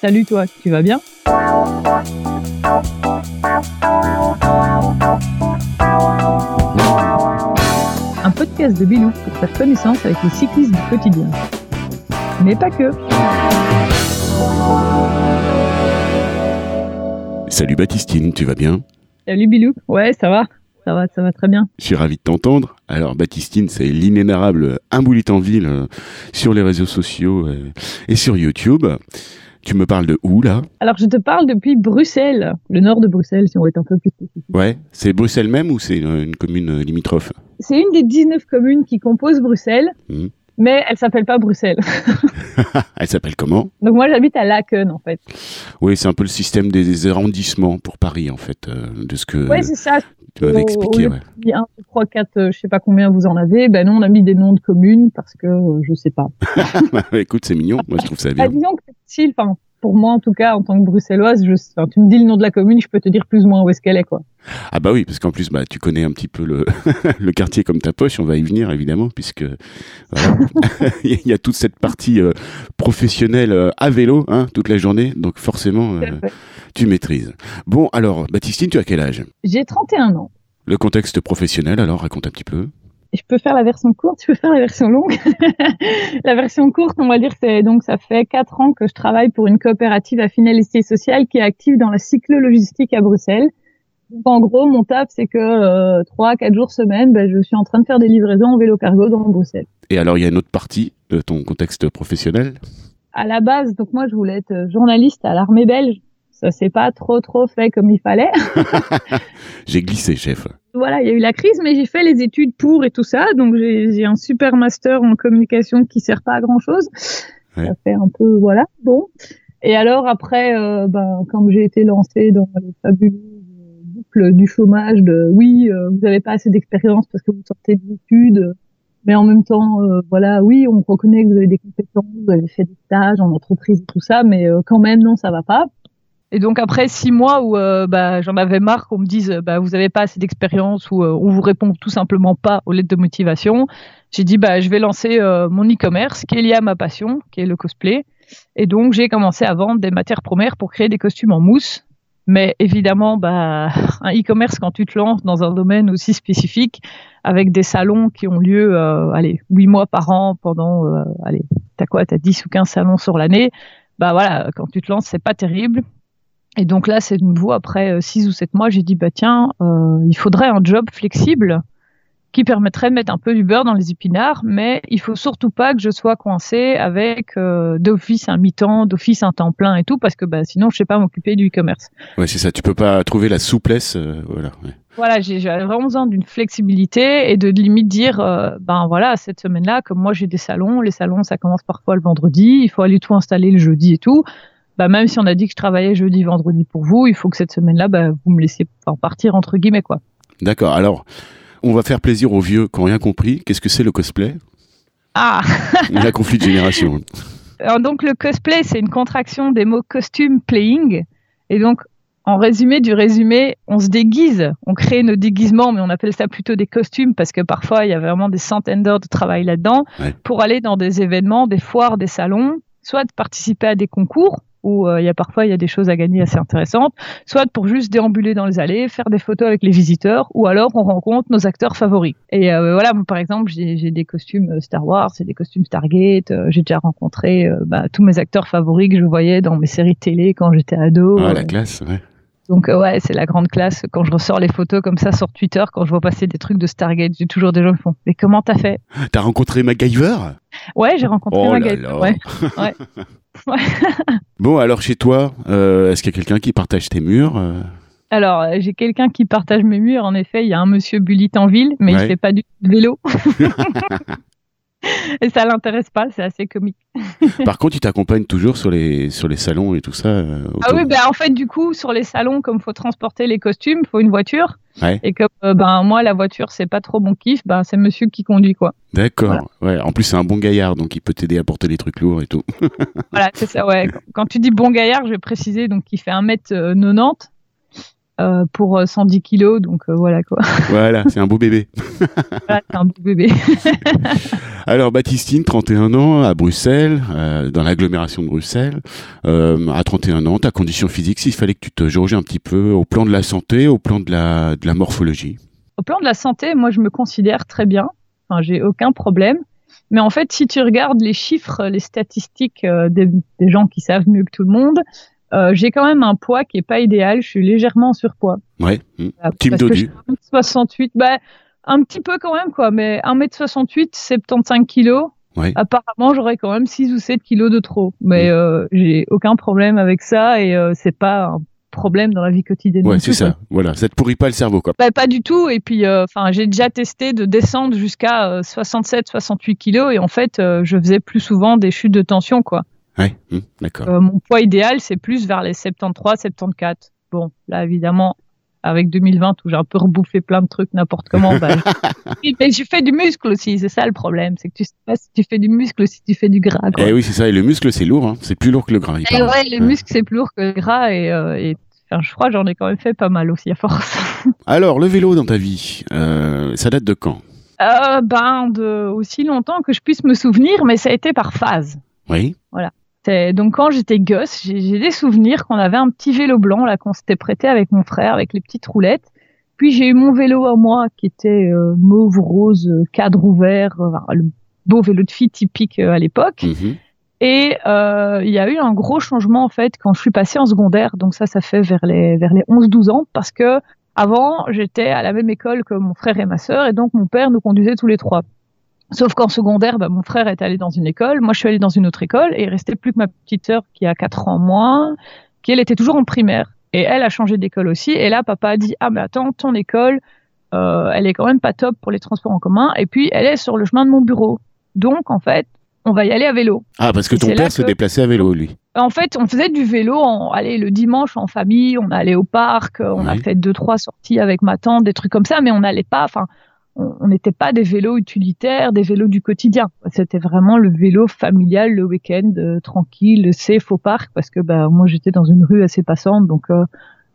Salut toi, tu vas bien? Un podcast de Bilou pour faire connaissance avec les cyclistes du quotidien. Mais pas que. Salut Baptistine, tu vas bien? Salut Bilou, ouais ça va, ça va, ça va très bien. Je suis ravi de t'entendre. Alors Baptistine, c'est l'inénarrable imboulit en ville euh, sur les réseaux sociaux euh, et sur YouTube. Tu me parles de où là? Alors je te parle depuis Bruxelles, le nord de Bruxelles si on être un peu plus spécifique. Ouais, c'est Bruxelles même ou c'est une, une commune limitrophe? C'est une des 19 communes qui composent Bruxelles, Mhm. mais elle s'appelle pas Bruxelles. Elle s'appelle comment? Donc moi j'habite à Laken en fait. Oui, c'est un peu le système des, arrondissements pour Paris en fait, euh, de ce que Ouais c'est ça, tu m'avais expliqué. Ouais. Il y a 1, 2, 3, 4, euh, je sais pas combien vous en avez. Ben non, on a mis des noms de communes parce que euh, je sais pas. Bah, Écoute, c'est mignon, moi je trouve ça Ah, bien. disons que c'est facile, enfin, pour moi en tout cas, en tant que bruxelloise, je, tu me dis le nom de la commune, je peux te dire plus ou moins où est-ce qu'elle est, quoi. Ah bah oui, parce qu'en plus, bah, tu connais un petit peu le, le quartier comme ta poche, on va y venir évidemment, puisque voilà, il y a toute cette partie euh, professionnelle euh, à vélo hein, toute la journée, donc forcément, euh, tu maîtrises. Bon, alors, Baptistine, tu as quel âge? J'ai 31 ans. Le contexte professionnel, alors, raconte un petit peu. Je peux faire la version courte, je peux faire la version longue. la version courte, on va dire, c'est donc ça fait quatre ans que je travaille pour une coopérative à finalité sociale qui est active dans la cyclo-logistique à Bruxelles. Donc, en gros, mon taf, c'est que euh, trois, quatre jours semaine, ben, je suis en train de faire des livraisons en vélo cargo dans Bruxelles. Et alors, il y a une autre partie de ton contexte professionnel? À la base, donc moi, je voulais être euh, journaliste à l'armée belge. Ça s'est pas trop trop fait comme il fallait. J'ai glissé, chef. Voilà, il y a eu la crise, mais j'ai fait les études pour et tout ça. Donc j'ai un super master en communication qui sert pas à grand chose. Ouais. Ça fait un peu voilà. Bon. Et alors après, euh, ben comme j'ai été lancée dans les fabuleuses boucles du chômage, de oui, euh, vous n'avez pas assez d'expérience parce que vous sortez des études. Mais en même temps, euh, voilà, oui, on reconnaît que vous avez des compétences, vous avez fait des stages en entreprise et tout ça, mais euh, quand même, non, ça va pas. Et donc après six mois où euh, bah, j'en avais marre qu'on me dise bah, vous n'avez pas assez d'expérience ou euh, on vous répond tout simplement pas aux lettres de motivation, j'ai dit bah, je vais lancer euh, mon e-commerce qui est lié à ma passion, qui est le cosplay. Et donc j'ai commencé à vendre des matières premières pour créer des costumes en mousse. Mais évidemment, bah, un e-commerce quand tu te lances dans un domaine aussi spécifique, avec des salons qui ont lieu, allez, huit mois par an pendant, allez, t'as quoi, t'as 10 ou 15 salons sur l'année, bah voilà, quand tu te lances, c'est pas terrible. Et donc là, c'est de nouveau, après euh, six ou sept mois, j'ai dit, bah tiens, euh, il faudrait un job flexible qui permettrait de mettre un peu du beurre dans les épinards, mais il faut surtout pas que je sois coincée avec euh, d'office un mi-temps, d'office un temps plein et tout, parce que bah, sinon, je sais pas m'occuper du e-commerce. Ouais, c'est ça, tu peux pas trouver la souplesse, euh, voilà. ouais. Voilà, j'ai j'avais vraiment besoin d'une flexibilité et de limite dire, euh, ben voilà, cette semaine-là, comme moi j'ai des salons, les salons ça commence parfois le vendredi, il faut aller tout installer le jeudi et tout. Bah, même si on a dit que je travaillais jeudi, vendredi pour vous, il faut que cette semaine-là, bah, vous me laissiez enfin, partir entre guillemets quoi. D'accord, alors, on va faire plaisir aux vieux qui n'ont rien compris. Qu'est-ce que c'est le cosplay? Ah, La conflit de génération. Alors, donc le cosplay c'est une contraction des mots costume playing et donc en résumé du résumé, on se déguise, on crée nos déguisements, mais on appelle ça plutôt des costumes parce que parfois il y a vraiment des centaines d'heures de travail là-dedans Ouais. pour aller dans des événements, des foires, des salons, soit de participer à des concours où euh, il y a parfois il y a des choses à gagner assez intéressantes, soit pour juste déambuler dans les allées, faire des photos avec les visiteurs, ou alors on rencontre nos acteurs favoris. Et euh, voilà, par exemple, j'ai des costumes euh, Star Wars, j'ai des costumes Stargate, j'ai déjà rencontré bah, tous mes acteurs favoris que je voyais dans mes séries télé quand j'étais ado. Ah, la classe, ouais. Donc euh, ouais, c'est la grande classe. Quand je ressors les photos comme ça sur Twitter, quand je vois passer des trucs de Stargate, j'ai toujours des gens qui font « Mais comment t'as fait? T'as rencontré MacGyver ?» Ouais, j'ai rencontré Oh un là gars. là. Ouais. Ouais. Bon, alors chez toi, euh, est-ce qu'il y a quelqu'un qui partage tes murs euh? Alors, j'ai quelqu'un qui partage mes murs. En effet, il y a un monsieur Bullit en ville, mais Ouais. il fait pas du tout de vélo. Et ça l'intéresse pas, c'est assez comique. Par contre, il t'accompagne toujours sur les, sur les salons et tout ça euh, Ah oui, ben en fait, du coup, sur les salons, comme faut transporter les costumes, faut une voiture. Ouais. Et comme euh, ben moi, la voiture, c'est pas trop mon kiff, ben c'est monsieur qui conduit quoi. D'accord. Ouais. En plus, c'est un bon gaillard, donc il peut t'aider à porter les trucs lourds et tout. Voilà, c'est ça. Ouais. Quand- Quand tu dis bon gaillard, je vais préciser donc il fait 1m90 euh, pour 110 kilos, donc voilà quoi. Voilà, c'est un beau bébé. voilà, c'est un beau bébé. Alors Baptistine, 31 ans, à Bruxelles, dans l'agglomération de Bruxelles. à 31 ans, ta condition physique, s'il fallait que tu te jauges un petit peu au plan de la santé, au plan de la, de la morphologie Au plan de la santé, moi je me considère très bien. Enfin, j'ai aucun problème. Mais en fait, si tu regardes les chiffres, les statistiques euh, des, gens qui savent mieux que tout le monde, euh, j'ai quand même un poids qui est pas idéal. Je suis légèrement en surpoids. Ouais. Mmh. Team Dodu. 68, bah, un petit peu quand même, quoi. Mais 1m68, 75 kilos. Ouais. Apparemment, j'aurais quand même 6 ou 7 kilos de trop. Mais mmh. euh, j'ai aucun problème avec ça et euh, c'est pas un problème dans la vie quotidienne. Ouais, c'est ça. Voilà, ça te pourrit pas le cerveau, quoi. Bah, pas du tout. Et puis, euh, enfin, j'ai déjà testé de descendre jusqu'à 67, 68 kilos et en fait, euh, je faisais plus souvent des chutes de tension, quoi. Ouais, hum, d'accord. Euh, mon poids idéal, c'est plus vers les 73, 74. Bon, là, évidemment, avec 2020 où j'ai un peu rebouffé plein de trucs n'importe comment. Bah, mais je fais du muscle aussi, c'est ça le problème, c'est que tu sais pas si tu fais du muscle ou si tu fais du gras. Quoi. Eh oui, c'est ça, et le muscle c'est lourd, hein. c'est plus lourd que le gras. Et ouais, le muscle c'est plus lourd que le gras et, et je crois j'en ai quand même fait pas mal aussi à force. Alors, le vélo dans ta vie, euh, ça date de quand? Euh, Ben, de aussi longtemps que je puisse me souvenir, mais ça a été par phase. Oui. Voilà. Donc quand j'étais gosse, j'ai des souvenirs qu'on avait un petit vélo blanc là qu'on s'était prêté avec mon frère avec les petites roulettes. Puis j'ai eu mon vélo à moi qui était euh, mauve rose, cadre ouvert, le beau vélo de fille typique à l'époque. Mhm. Et euh, il y a eu un gros changement en fait quand je suis passée en secondaire. Donc ça, ça fait vers les vers les 11-12 ans parce que avant j'étais à la même école que mon frère et ma sœur et donc mon père nous conduisait tous les trois. Sauf qu'en secondaire, bah, mon frère est allé dans une école, moi je suis allée dans une autre école et il restait plus que ma petite sœur qui a 4 ans moins, qui elle était toujours en primaire et elle a changé d'école aussi. Et là, papa a dit ah mais attends, ton école, euh, elle est quand même pas top pour les transports en commun et puis elle est sur le chemin de mon bureau. Donc en fait, on va y aller à vélo. Ah, parce que ton père se déplaçait à vélo, lui. En fait, on faisait du vélo, en, allez, le dimanche en famille, on allait au parc, on a fait deux, trois sorties avec ma tante, des trucs comme ça, mais on n'allait pas, enfin, on n'était pas des vélos utilitaires, des vélos du quotidien. C'était vraiment le vélo familial le week-end, euh, tranquille, safe au parc, parce que bah, moi j'étais dans une rue assez passante, donc euh,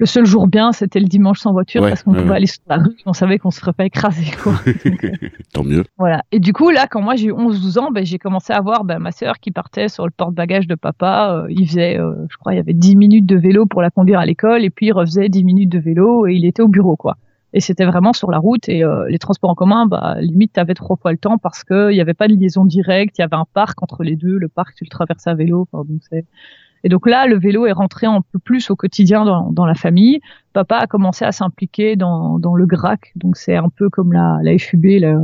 le seul jour bien, c'était le dimanche sans voiture parce qu'on pouvait aller sur la rue, on savait qu'on se ferait pas écraser. Quoi. Tant mieux. Voilà. Et du coup, là, quand moi j'ai eu 11-12 ans, ben, j'ai commencé à voir ben, ma sœur qui partait sur le porte-bagages de papa. Euh, il faisait, euh, je crois, il y avait 10 minutes de vélo pour la conduire à l'école et puis il refaisait 10 minutes de vélo et il était au bureau, quoi. Et c'était vraiment sur la route. Et euh, les transports en commun, bah, limite, avais trois fois le temps parce qu'il n'y avait pas de liaison directe, il y avait un parc entre les deux, le parc, tu le traversais à vélo. Enfin, donc c'est et donc là, le vélo est rentré un peu plus au quotidien dans, dans la famille. Papa a commencé à s'impliquer dans, dans le GRAC, donc c'est un peu comme la, la FUB là,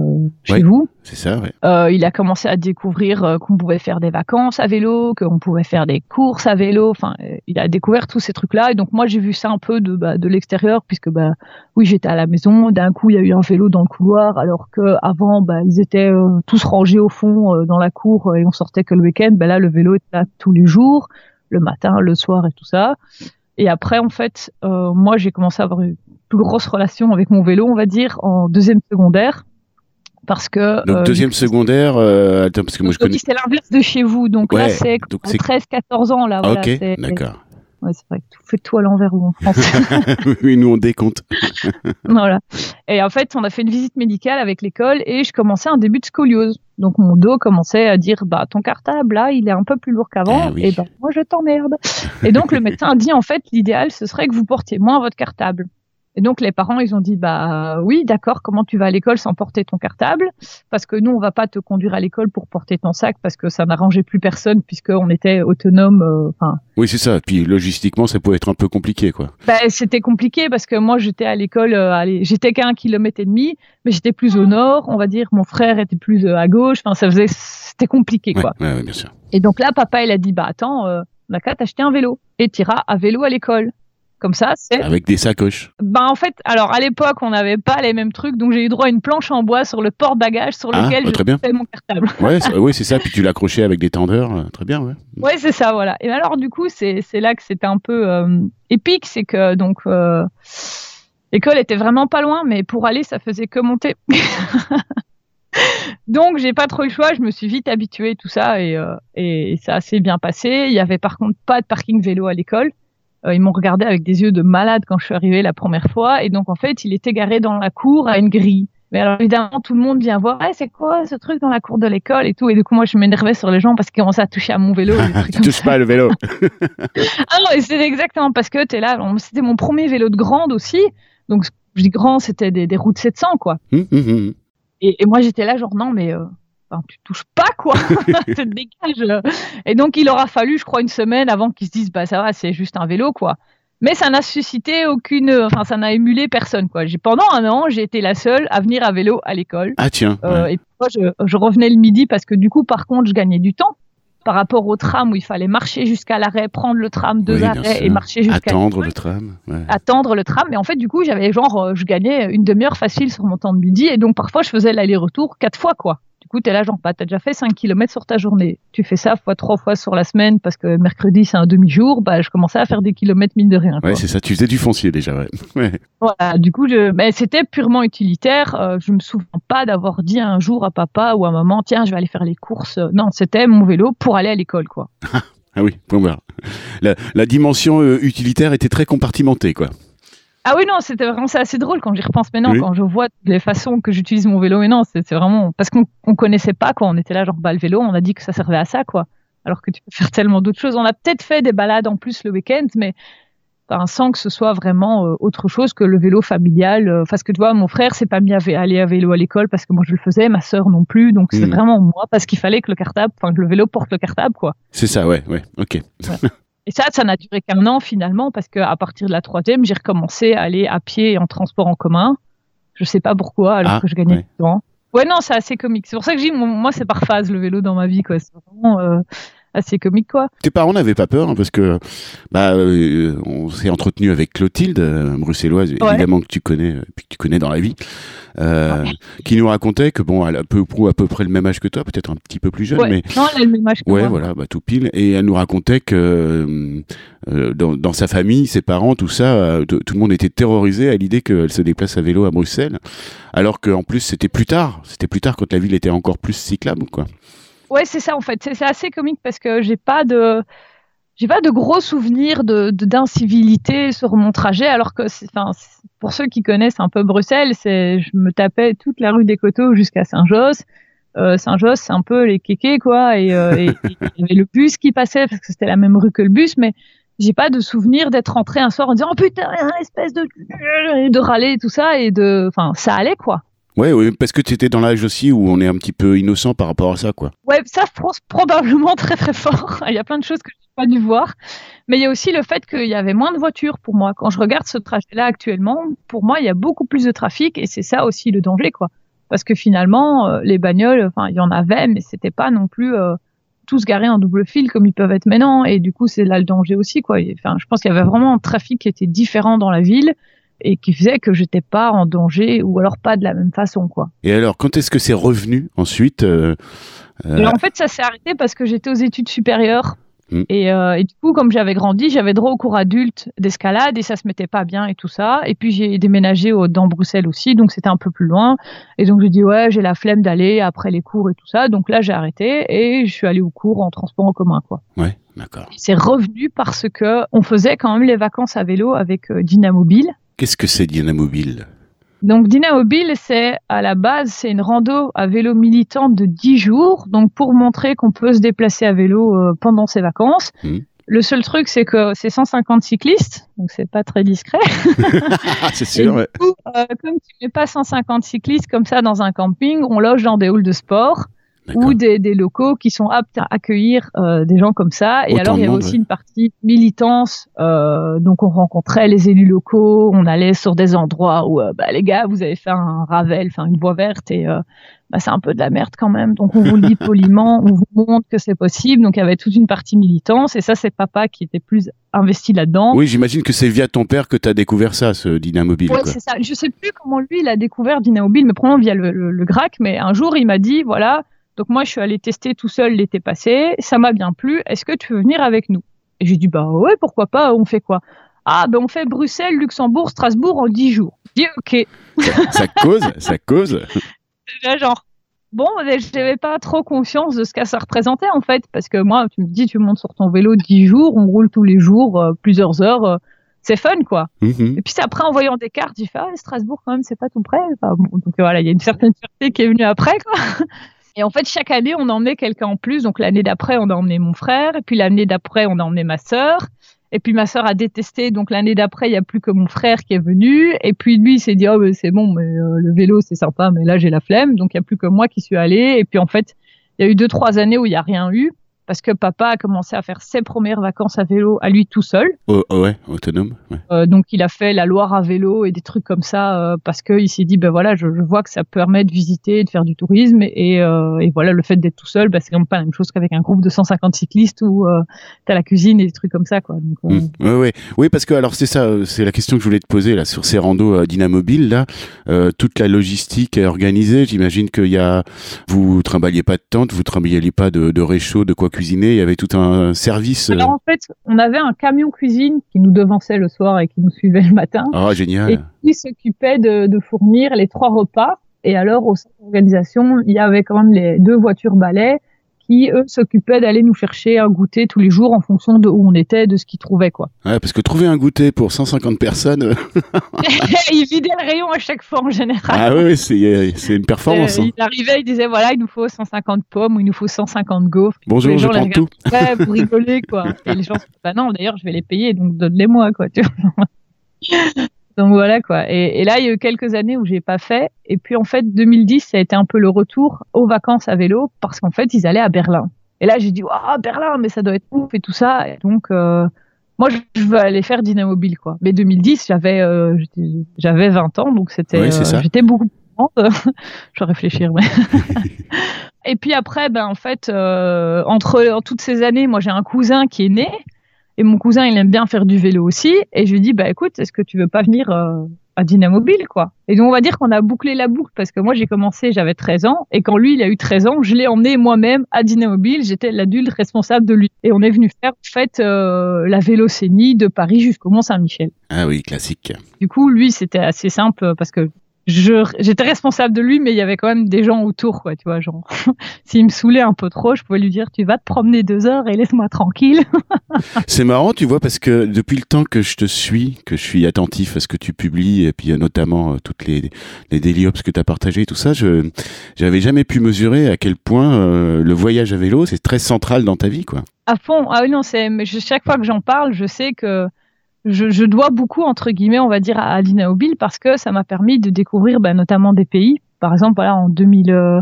chez vous. C'est ça, ouais. Euh, il a commencé à découvrir euh, qu'on pouvait faire des vacances à vélo, qu'on pouvait faire des courses à vélo. Enfin, euh, il a découvert tous ces trucs-là. Et donc moi, j'ai vu ça un peu de, bah, de l'extérieur, puisque bah, oui, j'étais à la maison. D'un coup, il y a eu un vélo dans le couloir, alors que avant, bah, ils étaient euh, tous rangés au fond dans la cour et on sortait que le week-end. Bah, là, le vélo était là tous les jours le matin, le soir et tout ça. Et après, en fait, euh, moi, j'ai commencé à avoir une plus grosse relation avec mon vélo, on va dire, en deuxième secondaire. Parce que. Donc, euh, deuxième secondaire, euh, attends, parce que moi je connais. C'est l'inverse de chez vous. Donc là, c'est 13-14 ans. Là, voilà, ok, d'accord. Ouais, c'est vrai que tout fait tout à l'envers ou en France. oui, nous on décompte. voilà. Et en fait, on a fait une visite médicale avec l'école et je commençais un début de scoliose. Donc mon dos commençait à dire bah ton cartable là, il est un peu plus lourd qu'avant eh et ben moi je t'emmerde. et donc le médecin a dit en fait l'idéal ce serait que vous portiez moins votre cartable. Et donc les parents, ils ont dit bah oui, d'accord, comment tu vas à l'école sans porter ton cartable? Parce que nous, on va pas te conduire à l'école pour porter ton sac parce que ça n'arrangeait plus personne puisqu'on était autonome. Euh, enfin. oui, c'est ça. Puis logistiquement, ça pouvait être un peu compliqué, quoi. Bah, c'était compliqué parce que moi, j'étais à l'école, euh, j'étais qu'à un kilomètre et demi, mais j'étais plus au nord, on va dire. Mon frère était plus euh, à gauche. Enfin, ça faisait, c'était compliqué, quoi. Ouais, bien sûr. Et donc là, papa, il a dit bah attends, euh, on a qu'à t'acheter un vélo et t'iras à vélo à l'école. Comme ça, c'est. Avec des sacoches. Ben, en fait, alors à l'époque, on n'avait pas les mêmes trucs, donc j'ai eu droit à une planche en bois sur le porte-bagages sur ah, lequel oh, je mettais mon cartable. Ouais, oui, c'est ça. Puis tu l'accrochais avec des tendeurs. Euh, très bien, ouais. Ouais, c'est ça, voilà. Et alors, du coup, c'est là que c'était un peu euh, épique. C'est que, donc, euh, l'école était vraiment pas loin, mais pour aller, ça faisait que monter. Donc j'ai pas trop eu le choix, je me suis vite habituée tout ça et, et ça s'est bien passé. Il y avait par contre pas de parking vélo à l'école. Euh, ils m'ont regardé avec des yeux de malade quand je suis arrivée la première fois. Et donc, en fait, il était garé dans la cour à une grille. Mais alors, évidemment, tout le monde vient voir, hey, c'est quoi ce truc dans la cour de l'école et tout. Et du coup, moi, je m'énervais sur les gens parce qu'ils commençaient à toucher à mon vélo. tu touches pas le vélo. ah non, et c'était exactement parce que tu es là. C'était mon premier vélo de grande aussi. Donc, je dis grand, c'était des, des routes 700, quoi. Hum, hum, hum. Et, et, moi, j'étais là, genre, non, mais euh, enfin, tu touches pas, quoi. te dégages. Et donc, il aura fallu, je crois, une semaine avant qu'ils se disent, bah, ça va, c'est juste un vélo, quoi. Mais ça n'a suscité aucune, enfin, ça n'a émulé personne, quoi. J'ai, pendant un an, j'ai été la seule à venir à vélo à l'école. Ah, tiens. Euh, Et moi, je, je revenais le midi parce que du coup, par contre, je gagnais du temps par rapport au tram où il fallait marcher jusqu'à l'arrêt, prendre le tram, deux arrêts et marcher jusqu'à attendre le tram. Ouais. Attendre le tram. Mais en fait, du coup, j'avais genre, euh, je gagnais une demi-heure facile sur mon temps de midi et donc parfois je faisais l'aller-retour quatre fois quoi. Du coup, tu es là, genre, bah, tu as déjà fait 5 km sur ta journée. Tu fais ça fois trois fois sur la semaine parce que mercredi, c'est un demi-jour. Bah, je commençais à faire des kilomètres mine de rien. Ouais, c'est ça. Tu faisais du foncier déjà, ouais. ouais. Voilà. Du coup, je... mais c'était purement utilitaire. Euh, je me souviens pas d'avoir dit un jour à papa ou à maman, tiens, je vais aller faire les courses. Non, c'était mon vélo pour aller à l'école, quoi. ah oui, point barre. La, la dimension euh, utilitaire était très compartimentée, quoi. Ah oui, non, c'était vraiment c'est assez drôle quand j'y repense maintenant, quand je vois les façons que j'utilise mon vélo. Et non, c'est vraiment parce qu'on ne connaissait pas quand on était là, genre bah, le vélo, on a dit que ça servait à ça, quoi. Alors que tu peux faire tellement d'autres choses. On a peut-être fait des balades en plus le week-end, mais sans que ce soit vraiment euh, autre chose que le vélo familial. Euh, parce que tu vois, mon frère s'est pas mis à aller à vélo à l'école parce que moi je le faisais, ma sœur non plus. Donc c'est vraiment moi parce qu'il fallait que le cartable, enfin que le vélo porte le cartable, quoi. C'est ça, ouais, ouais, ok. Ouais. Et ça, ça n'a duré qu'un an finalement, parce qu'à partir de la troisième, j'ai recommencé à aller à pied et en transport en commun. Je sais pas pourquoi, alors ah, que je gagnais du temps. Ouais, non, c'est assez comique. C'est pour ça que je dis, moi, c'est par phase le vélo dans ma vie, quoi. C'est vraiment euh, assez comique, quoi. Tes parents n'avaient pas peur, hein, parce que bah, euh, on s'est entretenu avec Clotilde, euh, bruxelloise, évidemment que tu connais, puis que tu connais dans la vie. Euh, qui nous racontait que bon, elle a peu à peu près le même âge que toi, peut-être un petit peu plus jeune, ouais. mais non, elle a le même âge que ouais, moi. voilà, bah, tout pile. Et elle nous racontait que euh, dans, dans, sa famille, ses parents, tout ça, euh, tout le monde était terrorisé à l'idée qu'elle se déplace à vélo à Bruxelles, alors qu'en plus c'était plus tard, c'était plus tard quand la ville était encore plus cyclable, quoi. Ouais, c'est ça en fait. C'est assez comique parce que j'ai pas de j'ai pas de gros souvenirs de d'incivilité sur mon trajet, alors que enfin pour ceux qui connaissent un peu Bruxelles, c'est je me tapais toute la rue des Coteaux jusqu'à Saint-Josse. Euh, Saint-Josse, c'est un peu les kékés quoi, et, euh, et, le bus qui passait parce que c'était la même rue que le bus, mais j'ai pas de souvenir d'être rentré un soir en disant oh putain, espèce de de râler et tout ça et de, enfin ça allait quoi. Ouais, oui, parce que tu étais dans l'âge aussi où on est un petit peu innocent par rapport à ça, quoi. Ouais, ça, probablement très très fort. il y a plein de choses que je n'ai pas dû voir. Mais il y a aussi le fait qu'il y avait moins de voitures pour moi. Quand je regarde ce trajet-là actuellement, pour moi, il y a beaucoup plus de trafic et c'est ça aussi le danger, quoi. Parce que finalement, euh, les bagnoles, enfin, il y en avait, mais c'était pas non plus euh, tous garés en double fil comme ils peuvent être maintenant. Et du coup, c'est là le danger aussi, quoi. Enfin, je pense qu'il y avait vraiment un trafic qui était différent dans la ville et qui faisait que j'étais pas en danger ou alors pas de la même façon quoi. Et alors quand est-ce que c'est revenu ensuite euh, euh... En fait ça s'est arrêté parce que j'étais aux études supérieures mmh. et, euh, et, du coup comme j'avais grandi j'avais droit au cours adulte d'escalade et ça se mettait pas bien et tout ça et puis j'ai déménagé au, dans Bruxelles aussi donc c'était un peu plus loin et donc j'ai dit ouais j'ai la flemme d'aller après les cours et tout ça donc là j'ai arrêté et je suis allée au cours en transport en commun quoi. Ouais. D'accord. C'est revenu parce que on faisait quand même les vacances à vélo avec Dynamobile Qu'est-ce que c'est Dynamobile donc Dynamobile, c'est à la base, c'est une rando à vélo militante de 10 jours, donc pour montrer qu'on peut se déplacer à vélo euh, pendant ses vacances. Mmh. Le seul truc, c'est que c'est 150 cyclistes, donc c'est pas très discret. c'est sûr. Ouais. Coup, euh, comme tu mets pas 150 cyclistes comme ça dans un camping, on loge dans des halls de sport ou des, des, locaux qui sont aptes à accueillir euh, des gens comme ça. Et Autant alors, il y a monde, aussi ouais. une partie militance. Euh, donc, on rencontrait les élus locaux, on allait sur des endroits où, euh, bah, les gars, vous avez fait un ravel, enfin une voie verte, et euh, bah, c'est un peu de la merde quand même. Donc, on vous le dit poliment, on vous montre que c'est possible. Donc, il y avait toute une partie militance. Et ça, c'est papa qui était plus investi là-dedans. Oui, j'imagine que c'est via ton père que tu as découvert ça, ce Dynamobile. Ouais, c'est ça. Je sais plus comment lui, il a découvert Dynamobile, mais probablement via le, le, le GRAC. Mais un jour, il m'a dit, voilà, donc moi, je suis allée tester tout seul l'été passé, ça m'a bien plu. Est-ce que tu veux venir avec nous? Et j'ai dit bah ouais, pourquoi pas On fait quoi? Ah ben on fait Bruxelles, Luxembourg, Strasbourg en 10 jours. J'ai dit ok. Ça, ça cause, ça cause? Là, genre bon, j'avais pas trop conscience de ce que ça représentait en fait, parce que moi, tu me dis, tu montes sur ton vélo 10 jours, on roule tous les jours, euh, plusieurs heures, euh, c'est fun quoi. Mhm. Et puis c'est après en voyant des cartes, j'ai fait ah, Strasbourg quand même, c'est pas tout près. Enfin, bon, donc voilà, il y a une certaine fierté qui est venue après quoi. Et en fait, chaque année, on emmenait quelqu'un en plus. Donc l'année d'après, on a emmené mon frère, et puis l'année d'après, on a emmené ma sœur. Et puis ma sœur a détesté, donc l'année d'après, il y a plus que mon frère qui est venu. Et puis lui, il s'est dit, oh, c'est bon, mais euh, le vélo, c'est sympa, mais là, j'ai la flemme. Donc il y a plus que moi qui suis allé. Et puis en fait, il y a eu deux, trois années où il y a rien eu parce que papa a commencé à faire ses premières vacances à vélo à lui tout seul. Oh, oh ouais, autonome. Ouais. Euh, donc il a fait la Loire à vélo et des trucs comme ça euh, parce qu'il s'est dit ben voilà je, je, vois que ça permet de visiter, de faire du tourisme et, euh, et voilà le fait d'être tout seul ben, c'est quand même pas la même chose qu'avec un groupe de 150 cyclistes où t'as la cuisine et des trucs comme ça quoi. Donc, Mmh. Ouais, ouais. Oui, parce que alors c'est ça, c'est la question que je voulais te poser là sur ces randos Dynamobile là. Toute la logistique est organisée. J'imagine qu'il y a, vous trimballiez pas de tente, vous trimballiez pas de, de réchaud, de quoi cuisiner. Il y avait tout un service. Alors en fait on avait un camion cuisine qui nous devançait le soir et qui nous suivait le matin Ah génial. et qui s'occupait de, de fournir les trois repas. Et alors, au sein de l'organisation, il y avait quand même les deux voitures balais qui, eux, s'occupaient d'aller nous chercher un goûter tous les jours en fonction de où on était, de ce qu'ils trouvaient, quoi. Ouais, parce que trouver un goûter pour 150 personnes, euh, ils vidaient le rayon à chaque fois, en général. ah c'est euh, c'est une performance. Euh, hein. il arrivait, il disait, voilà, il nous faut 150 pommes ou il nous faut 150 gaufres. Bonjour, les je gens les prends tout. Ouais, pour rigoler, quoi. Et les gens bah non, d'ailleurs, je vais les payer, donc donne-les-moi, quoi. Tu vois. Donc voilà, quoi. Et, et, là, il y a eu quelques années où j'ai pas fait. Et puis, en fait, 2010, ça a été un peu le retour aux vacances à vélo parce qu'en fait, ils allaient à Berlin. Et là, j'ai dit, ah, Berlin, mais ça doit être ouf et tout ça. Et donc, euh, moi, je veux aller faire Dynamobile, quoi. Mais 2010, j'avais, euh, j'avais 20 ans, donc c'était, Oui, euh, j'étais beaucoup plus grande. je vais réfléchir, mais. et puis après, ben, en fait, euh, entre en toutes ces années, moi, j'ai un cousin qui est né. Et mon cousin, il aime bien faire du vélo aussi. Et je lui dis, bah écoute, est-ce que tu veux pas venir euh, à Dynamobile, quoi? Et donc, on va dire qu'on a bouclé la boucle parce que moi, j'ai commencé, j'avais 13 ans. Et quand lui, il a eu 13 ans, je l'ai emmené moi-même à Dynamobile. J'étais l'adulte responsable de lui. Et on est venu faire, en fait, euh, la vélocénie de Paris jusqu'au Mont-Saint-Michel. Ah oui, classique. Du coup, lui, c'était assez simple parce que j'étais responsable de lui, mais il y avait quand même des gens autour, quoi, tu vois, genre, s'il me saoulait un peu trop, je pouvais lui dire, tu vas te promener deux heures et laisse-moi tranquille. C'est marrant, tu vois, parce que depuis le temps que je te suis, que je suis attentif à ce que tu publies, et puis euh, notamment euh, toutes les, les déliops que tu as partagé et tout ça, je j'avais jamais pu mesurer à quel point euh, le voyage à vélo, c'est très central dans ta vie, quoi. À fond, ah oui, non, c'est, mais je- chaque fois que j'en parle, je sais que je, je dois beaucoup, entre guillemets, on va dire, à Dynamobile parce que ça m'a permis de découvrir bah, notamment des pays. Par exemple, voilà, en 2000, euh,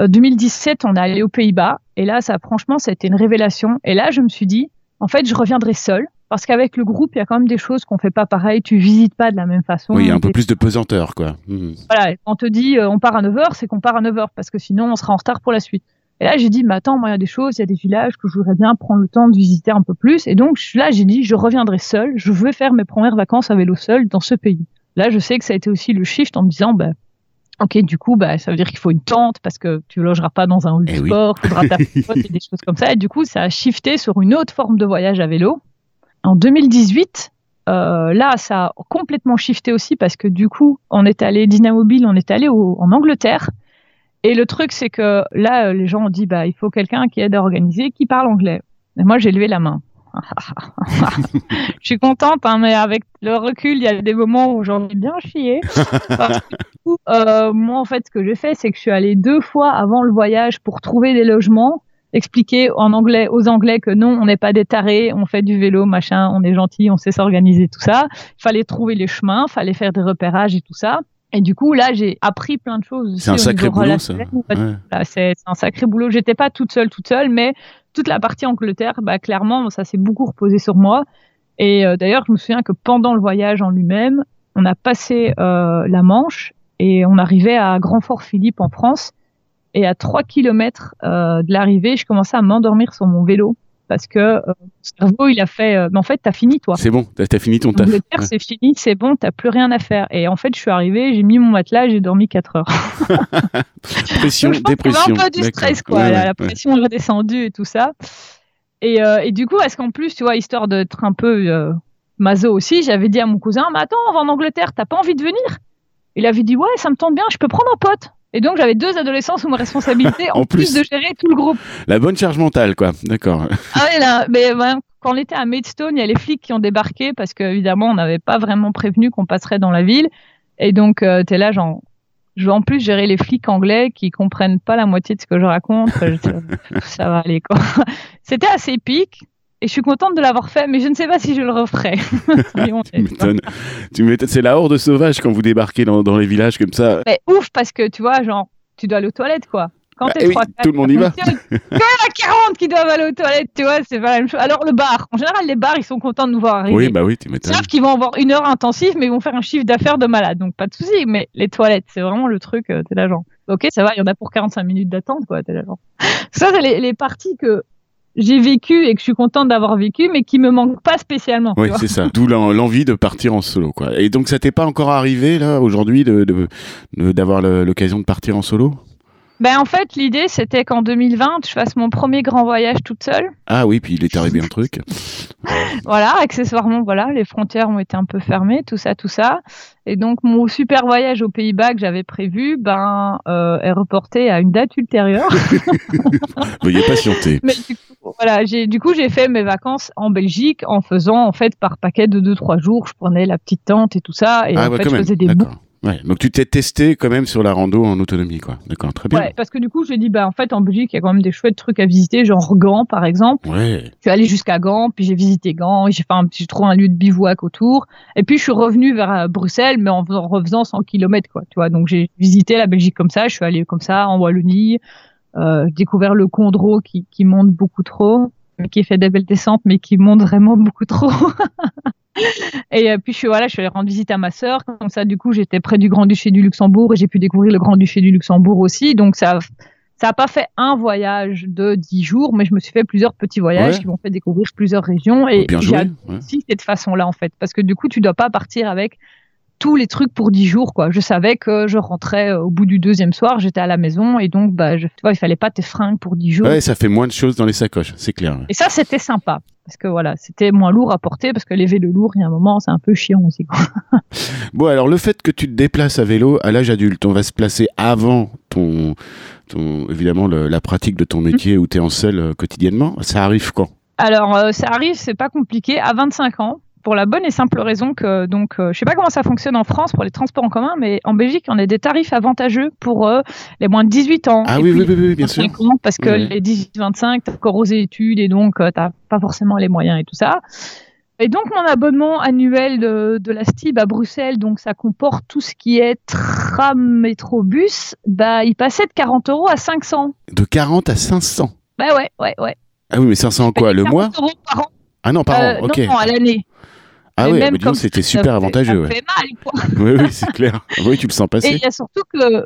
euh, 2017, on est allé aux Pays-Bas et là, ça, franchement, ça a été une révélation. Et là, je me suis dit, en fait, je reviendrai seule parce qu'avec le groupe, il y a quand même des choses qu'on fait pas pareil. Tu visites pas de la même façon. Oui, il y a un peu plus de pesanteur, quoi. Mhm. voilà, on te dit euh, on part à 9h, c'est qu'on part à 9h parce que sinon on sera en retard pour la suite. Et là, j'ai dit, mais attends, moi, il y a des choses, il y a des villages que je voudrais bien prendre le temps de visiter un peu plus. Et donc, là, j'ai dit, je reviendrai seule. Je veux faire mes premières vacances à vélo seule dans ce pays. Là, je sais que ça a été aussi le shift en me disant, bah, ok, du coup, bah, ça veut dire qu'il faut une tente parce que tu logeras pas dans un hall Eh de oui. sport, faudra ta et des choses comme ça. Et du coup, ça a shifté sur une autre forme de voyage à vélo. En 2018, euh, là, ça a complètement shifté aussi parce que du coup, on est allé Dynamobile, on est allé au- en Angleterre. Et le truc, c'est que là, euh, les gens ont dit, bah, il faut quelqu'un qui aide à organiser, qui parle anglais. Et moi, j'ai levé la main. je suis contente, hein, mais avec le recul, il y a des moments où j'en ai bien chié. Parce que, euh, moi, en fait, ce que j'ai fait, c'est que je suis allée deux fois avant le voyage pour trouver des logements, expliquer en anglais aux Anglais que non, on n'est pas des tarés, on fait du vélo, machin, on est gentil, on sait s'organiser, tout ça. Il fallait trouver les chemins, fallait faire des repérages et tout ça. Et du coup, là, j'ai appris plein de choses. C'est un sacré boulot, ça. c'est un sacré boulot. J'étais pas toute seule, toute seule, mais toute la partie Angleterre, bah, clairement, ça s'est beaucoup reposé sur moi. Et euh, d'ailleurs, je me souviens que pendant le voyage en lui-même, on a passé euh, la Manche et on arrivait à Grand-Fort-Philippe en France. Et à 3 km euh, de l'arrivée, je commençais à m'endormir sur mon vélo parce que euh, mon cerveau, il a fait. euh, mais en fait, t'as fini, toi. C'est bon, t'as fini ton taf. L'Angleterre, c'est fini, c'est bon, t'as plus rien à faire. Et en fait, je suis arrivée, j'ai mis mon matelas, j'ai dormi 4 heures. Pression, Donc, je pense dépression. un peu du stress, quoi. Ouais, la, ouais, la ouais. pression est redescendue et tout ça. Et, euh, et du coup, est-ce qu'en plus, tu vois, histoire d'être un peu euh, maso aussi, j'avais dit à mon cousin, mais attends, on va en Angleterre, t'as pas envie de venir? Il avait dit, ouais, ça me tente bien, je peux prendre un pote. Et donc, j'avais deux adolescents sous ma responsabilité, en, plus, de gérer tout le groupe. La bonne charge mentale, quoi. D'accord. Ah là, mais quand on était à Maidstone, il y a les flics qui ont débarqué parce qu'évidemment, on n'avait pas vraiment prévenu qu'on passerait dans la ville. Et donc, euh, tu es là, genre, je veux en plus gérer les flics anglais qui comprennent pas la moitié de ce que je raconte. ça va aller, quoi. C'était assez épique. Et je suis contente de l'avoir fait, mais je ne sais pas si je le referai. tu m'étonnes. C'est la horde sauvage quand vous débarquez dans, dans les villages comme ça. Mais ouf, parce que tu vois, genre, tu dois aller aux toilettes, quoi. Quand bah, t'es 3 tout le monde y va. Quand il y a 40 qui doivent aller aux toilettes, tu vois, c'est pas la même chose. Alors le bar, en général, les bars, ils sont contents de nous voir arriver. Oui, bah oui, tu m'étonnes. Savent qu'ils vont avoir une heure intensive, mais ils vont faire un chiffre d'affaires de malade, donc pas de souci. Mais les toilettes, c'est vraiment le truc, euh, t'es l'agent. Ok, ça va, il y en a pour 45 minutes d'attente, quoi, t'es l'agent. Ça, c'est les, les parties que j'ai vécu et que je suis contente d'avoir vécu, mais qui me manque pas spécialement. Oui, c'est ça. D'où l'envie de partir en solo, quoi. Et donc, ça t'est pas encore arrivé là aujourd'hui de d'avoir l'occasion de partir en solo? Ben, en fait, l'idée, c'était qu'en 2020, je fasse mon premier grand voyage toute seule. Ah oui, puis il est arrivé un truc. voilà, accessoirement, voilà, les frontières ont été un peu fermées, tout ça, tout ça. Et donc, mon super voyage aux Pays-Bas que j'avais prévu, ben, euh, est reporté à une date ultérieure. Veuillez patienter. Mais du coup, voilà, j'ai, du coup, j'ai fait mes vacances en Belgique en faisant, en fait, par paquet de 2-3 jours, je prenais la petite tente et tout ça. Et ah, en fait, je faisais des boucles Ouais, donc tu t'es testé quand même sur la rando en autonomie, quoi. D'accord, très bien. Ouais, parce que du coup, je dit, bah, en fait, en Belgique, il y a quand même des chouettes trucs à visiter, genre Gand, par exemple. Ouais. Je suis allée jusqu'à Gand, puis j'ai visité Gand, j'ai fait un petit, trouvé un lieu de bivouac autour. Et puis, je suis revenue vers euh, Bruxelles, mais en, refaisant 100 km, quoi, tu vois. Donc, j'ai visité la Belgique comme ça, je suis allée comme ça, en Wallonie, euh, j'ai découvert le Condro qui, qui monte beaucoup trop, qui fait des belles descentes, mais qui monte vraiment beaucoup trop. Et euh, puis je suis voilà, je suis allée rendre visite à ma sœur. Comme ça, du coup, j'étais près du Grand-Duché du Luxembourg et j'ai pu découvrir le Grand-Duché du Luxembourg aussi. Donc ça, ça n'a pas fait un voyage de dix jours, mais je me suis fait plusieurs petits voyages qui m'ont fait découvrir plusieurs régions. Et j'ai aussi cette façon-là en fait, parce que du coup, tu dois pas partir avec tous les trucs pour dix jours quoi. Je savais que je rentrais euh, au bout du deuxième soir, j'étais à la maison et donc bah je, tu vois, il fallait pas tes fringues pour dix jours. Ouais, ça fait moins de choses dans les sacoches, c'est clair. Et ça c'était sympa parce que voilà, c'était moins lourd à porter parce que les vélos lourds, il y a un moment, c'est un peu chiant aussi. Quoi. bon, alors le fait que tu te déplaces à vélo à l'âge adulte, on va se placer avant ton, ton évidemment la pratique de ton métier où tu es en selle euh, quotidiennement. Ça arrive quand? Alors euh, ça arrive, c'est pas compliqué, à 25 ans pour la bonne et simple raison que, donc, euh, je sais pas comment ça fonctionne en France pour les transports en commun, mais en Belgique, on a des tarifs avantageux pour euh, les moins de 18 ans. Ah oui, oui, oui, bien sûr. Parce que les 18-25, tu encore aux études et donc euh, tu n'as pas forcément les moyens et tout ça. Et donc, mon abonnement annuel de, de, la STIB à Bruxelles, donc ça comporte tout ce qui est tram, métrobus, bah, il passait de 40 euros à 500. De 40 à 500 Bah ouais, ouais, ouais. Ah oui, mais 500 quoi, le mois? euros par an. Ah non, par an, ok. Non, à l'année. Ah oui, mais c'était super avantageux. Ça fait mal, quoi. oui, oui, c'est clair. Oui, tu le sens passer. Et il y a surtout que,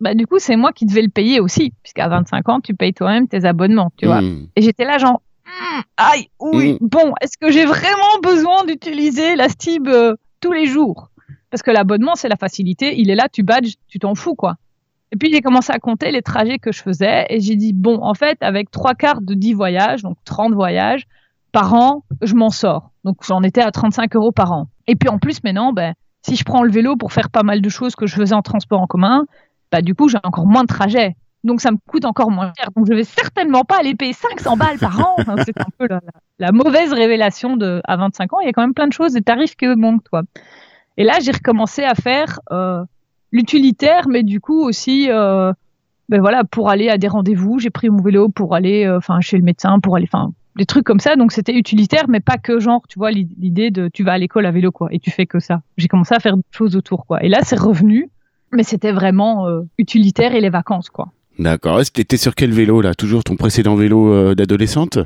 bah, du coup, c'est moi qui devais le payer aussi, puisqu'à 25 ans, tu payes toi-même tes abonnements, tu vois. Hmm. Et j'étais là, genre, hmm, aïe, oui, hmm. bon, est-ce que j'ai vraiment besoin d'utiliser la STIB euh, tous les jours? Parce que l'abonnement, c'est la facilité. Il est là, tu badges, tu t'en fous, quoi. Et puis j'ai commencé à compter les trajets que je faisais et j'ai dit bon en fait avec trois quarts de 10 voyages donc 30 voyages par an, je m'en sors. Donc j'en étais à 35 euros par an. Et puis en plus maintenant, ben, si je prends le vélo pour faire pas mal de choses que je faisais en transport en commun, bah, du coup j'ai encore moins de trajets. Donc ça me coûte encore moins cher. Donc je vais certainement pas aller payer 500 balles par an. c'est un peu la, mauvaise révélation de à 25 ans. Il y a quand même plein de choses, des tarifs que montent toi. Et là j'ai recommencé à faire euh, l'utilitaire, mais du coup aussi. Euh, ben voilà, pour aller à des rendez-vous, j'ai pris mon vélo pour aller, euh, enfin, chez le médecin, pour aller, des trucs comme ça. Donc c'était utilitaire, mais pas que genre, tu vois, l'idée de tu vas à l'école à vélo, quoi, et tu fais que ça. J'ai commencé à faire des choses autour, quoi. Et là, c'est revenu, mais c'était vraiment euh, utilitaire et les vacances, quoi. D'accord. T'étais sur quel vélo, là? Toujours ton précédent vélo euh, d'adolescente?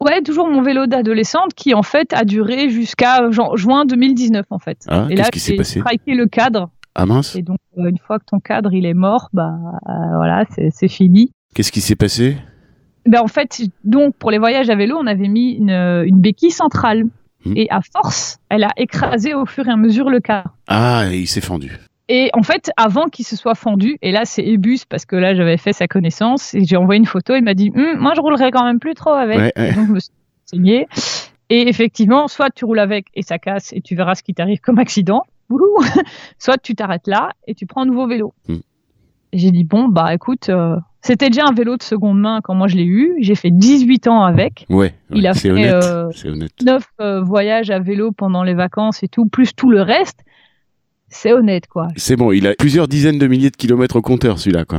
Ouais, toujours mon vélo d'adolescente qui, en fait, a duré jusqu'à juin 2019, en fait. Ah, et là, s'est passé? le cadre. Ah mince. Et donc, euh, une fois que ton cadre, il est mort, bah, voilà, c'est fini. Qu'est-ce qui s'est passé? Ben en fait, donc pour les voyages à vélo, on avait mis une, une béquille centrale. Hmm. Et à force, elle a écrasé au fur et à mesure le cadre. Ah, et il s'est fendu. Et en fait, avant qu'il se soit fendu, et là c'est Ebus parce que là j'avais fait sa connaissance et j'ai envoyé une photo, il m'a dit hm, moi je roulerai quand même plus trop avec. Donc je me suis. Et effectivement, soit tu roules avec et ça casse et tu verras ce qui t'arrive comme accident, soit tu t'arrêtes là et tu prends un nouveau vélo. Hmm. J'ai dit bon bah écoute, euh, c'était déjà un vélo de seconde main quand moi je l'ai eu. J'ai fait 18 ans avec. Ouais. Il a c'est fait honnête. euh, c'est honnête. 9 euh, voyages à vélo pendant les vacances et tout, plus tout le reste. C'est honnête quoi. C'est bon, il a plusieurs dizaines de milliers de kilomètres au compteur, celui-là, quoi.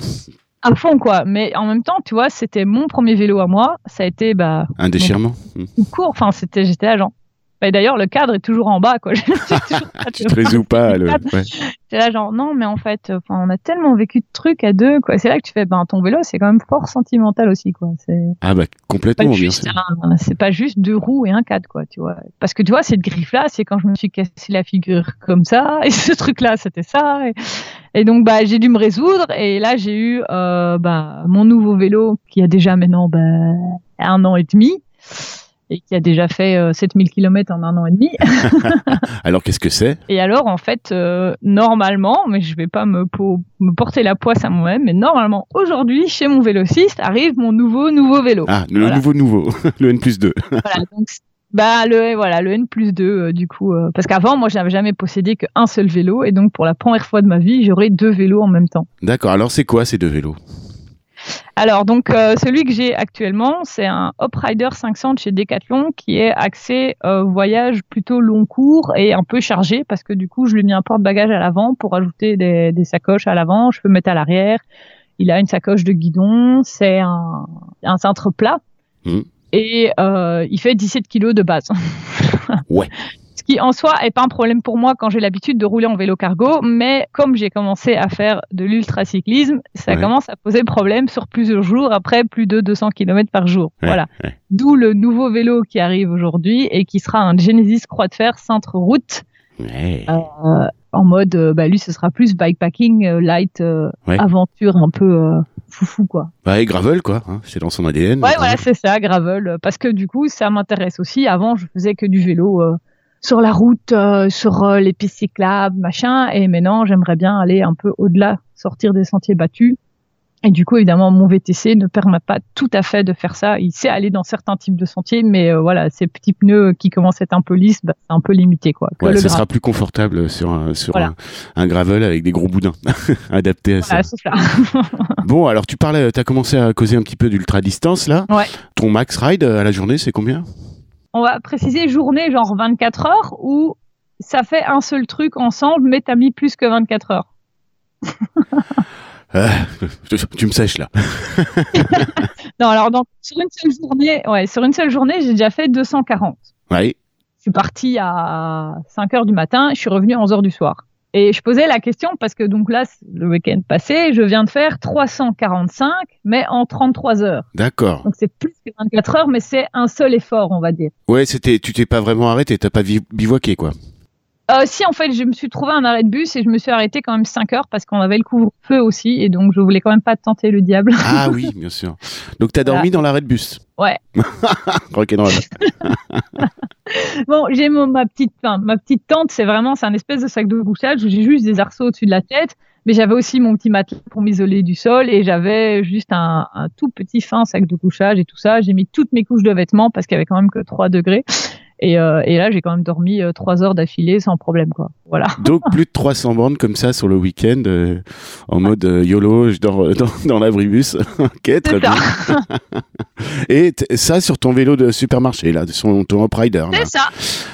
À fond quoi. Mais en même temps, tu vois, c'était mon premier vélo à moi. Ça a été bah Un déchirement. Tout court. Enfin, c'était j'étais agent. Et d'ailleurs, le cadre est toujours en bas quoi. Tu te résous pas le. ouais. J'étais là genre non mais en fait, enfin, on a tellement vécu de trucs à deux quoi. C'est là que tu fais ben ton vélo c'est quand même fort sentimental aussi quoi. C'est Ah bah complètement, bien sûr. c'est pas juste deux roues et un cadre quoi tu vois parce que tu vois cette griffe là c'est quand je me suis cassé la figure comme ça et ce truc là c'était ça et, et donc bah j'ai dû me résoudre et là j'ai eu euh, bah, mon nouveau vélo qui a déjà maintenant bah, un an et demi et qui a déjà fait euh, 7000 km en un an et demi Alors qu'est-ce que c'est? Et alors en fait euh, normalement mais je vais pas me, po- me porter la poisse à moi-même mais normalement aujourd'hui chez mon vélociste arrive mon nouveau nouveau vélo Ah, le Voilà. nouveau nouveau, le N plus 2. voilà, donc, bah, le, voilà, le N plus 2, du coup. euh, parce qu'avant, moi, je n'avais jamais possédé qu'un seul vélo. Et donc, pour la première fois de ma vie, j'aurai deux vélos en même temps. D'accord, alors c'est quoi ces deux vélos? Alors, donc, euh, celui que j'ai actuellement, c'est un Hoprider 500 de chez Decathlon qui est axé euh, voyage plutôt long cours et un peu chargé parce que du coup, je lui ai mis un porte-bagages à l'avant pour ajouter des, des sacoches à l'avant. Je peux mettre à l'arrière. Il a une sacoche de guidon. C'est un, un cintre plat. Mhm. Et euh, il fait 17 kilos de base. Ouais. Qui en soi est pas un problème pour moi quand j'ai l'habitude de rouler en vélo cargo, mais comme j'ai commencé à faire de l'ultracyclisme, ça Ouais. commence à poser problème sur plusieurs jours après plus de 200 km par jour. Ouais, voilà. ouais. D'où le nouveau vélo qui arrive aujourd'hui et qui sera un Genesis Croix de Fer cintre route euh, en mode, euh, bah lui ce sera plus bikepacking euh, light euh, aventure un peu euh, foufou quoi. Bah, et gravel quoi, hein, c'est dans son ADN. Ouais, voilà, c'est ça, gravel. Parce que du coup, ça m'intéresse aussi. Avant, je faisais que du vélo sur la route, euh, sur euh, les pistes cyclables, machin. Et maintenant, j'aimerais bien aller un peu au-delà, sortir des sentiers battus. Et du coup, évidemment, mon VTC ne permet pas tout à fait de faire ça. Il sait aller dans certains types de sentiers, mais euh, voilà, ces petits pneus qui commencent à être un peu lisses, bah, c'est un peu limité, quoi. Ouais, ça sera plus confortable sur un, sur Voilà. un, un gravel avec des gros boudins adaptés à ça. Voilà, ça. Bon, alors tu parlais, tu as commencé à causer un petit peu d'ultra distance là. Ouais. Ton max ride à la journée, c'est combien? On va préciser journée, genre 24 heures, ou ça fait un seul truc ensemble, mais t'as mis plus que 24 heures. Ah, tu, tu me sèches là. Non, alors donc, sur une seule journée, ouais, sur une seule journée, j'ai déjà fait 240. Ouais. Je suis partie à 5 heures du matin, je suis revenue à 11 heures du soir. Et je posais la question parce que donc là, le week-end passé, je viens de faire 345, mais en 33 heures. D'accord. Donc c'est plus que 24 heures, mais c'est un seul effort, on va dire. Ouais, c'était, tu t'es pas vraiment arrêté, t'as pas bivouaqué quoi. Euh, si, en fait, je me suis trouvé un arrêt de bus et je me suis arrêtée quand même 5 heures parce qu'on avait le couvre-feu aussi et donc je voulais quand même pas tenter le diable. Ah oui, bien sûr. Donc t'as dormi dans l'arrêt de bus. Ouais. Rock'n'roll. Bon, j'ai ma petite, enfin, ma petite tente, c'est vraiment, c'est un espèce de sac de couchage où j'ai juste des arceaux au-dessus de la tête, mais j'avais aussi mon petit matelas pour m'isoler du sol et j'avais juste un, un tout petit fin sac de couchage et tout ça. J'ai mis toutes mes couches de vêtements parce qu'il y avait quand même que 3 degrés. Et, euh, et là, j'ai quand même dormi 3 heures d'affilée sans problème, quoi. Voilà. Donc plus de 300 bandes comme ça sur le week-end, euh, en mode euh, YOLO, je dors euh, dans, dans l'abribus. ok, très bien. Et ça sur ton vélo de supermarché là, sur ton Uprider. là. C'est ça.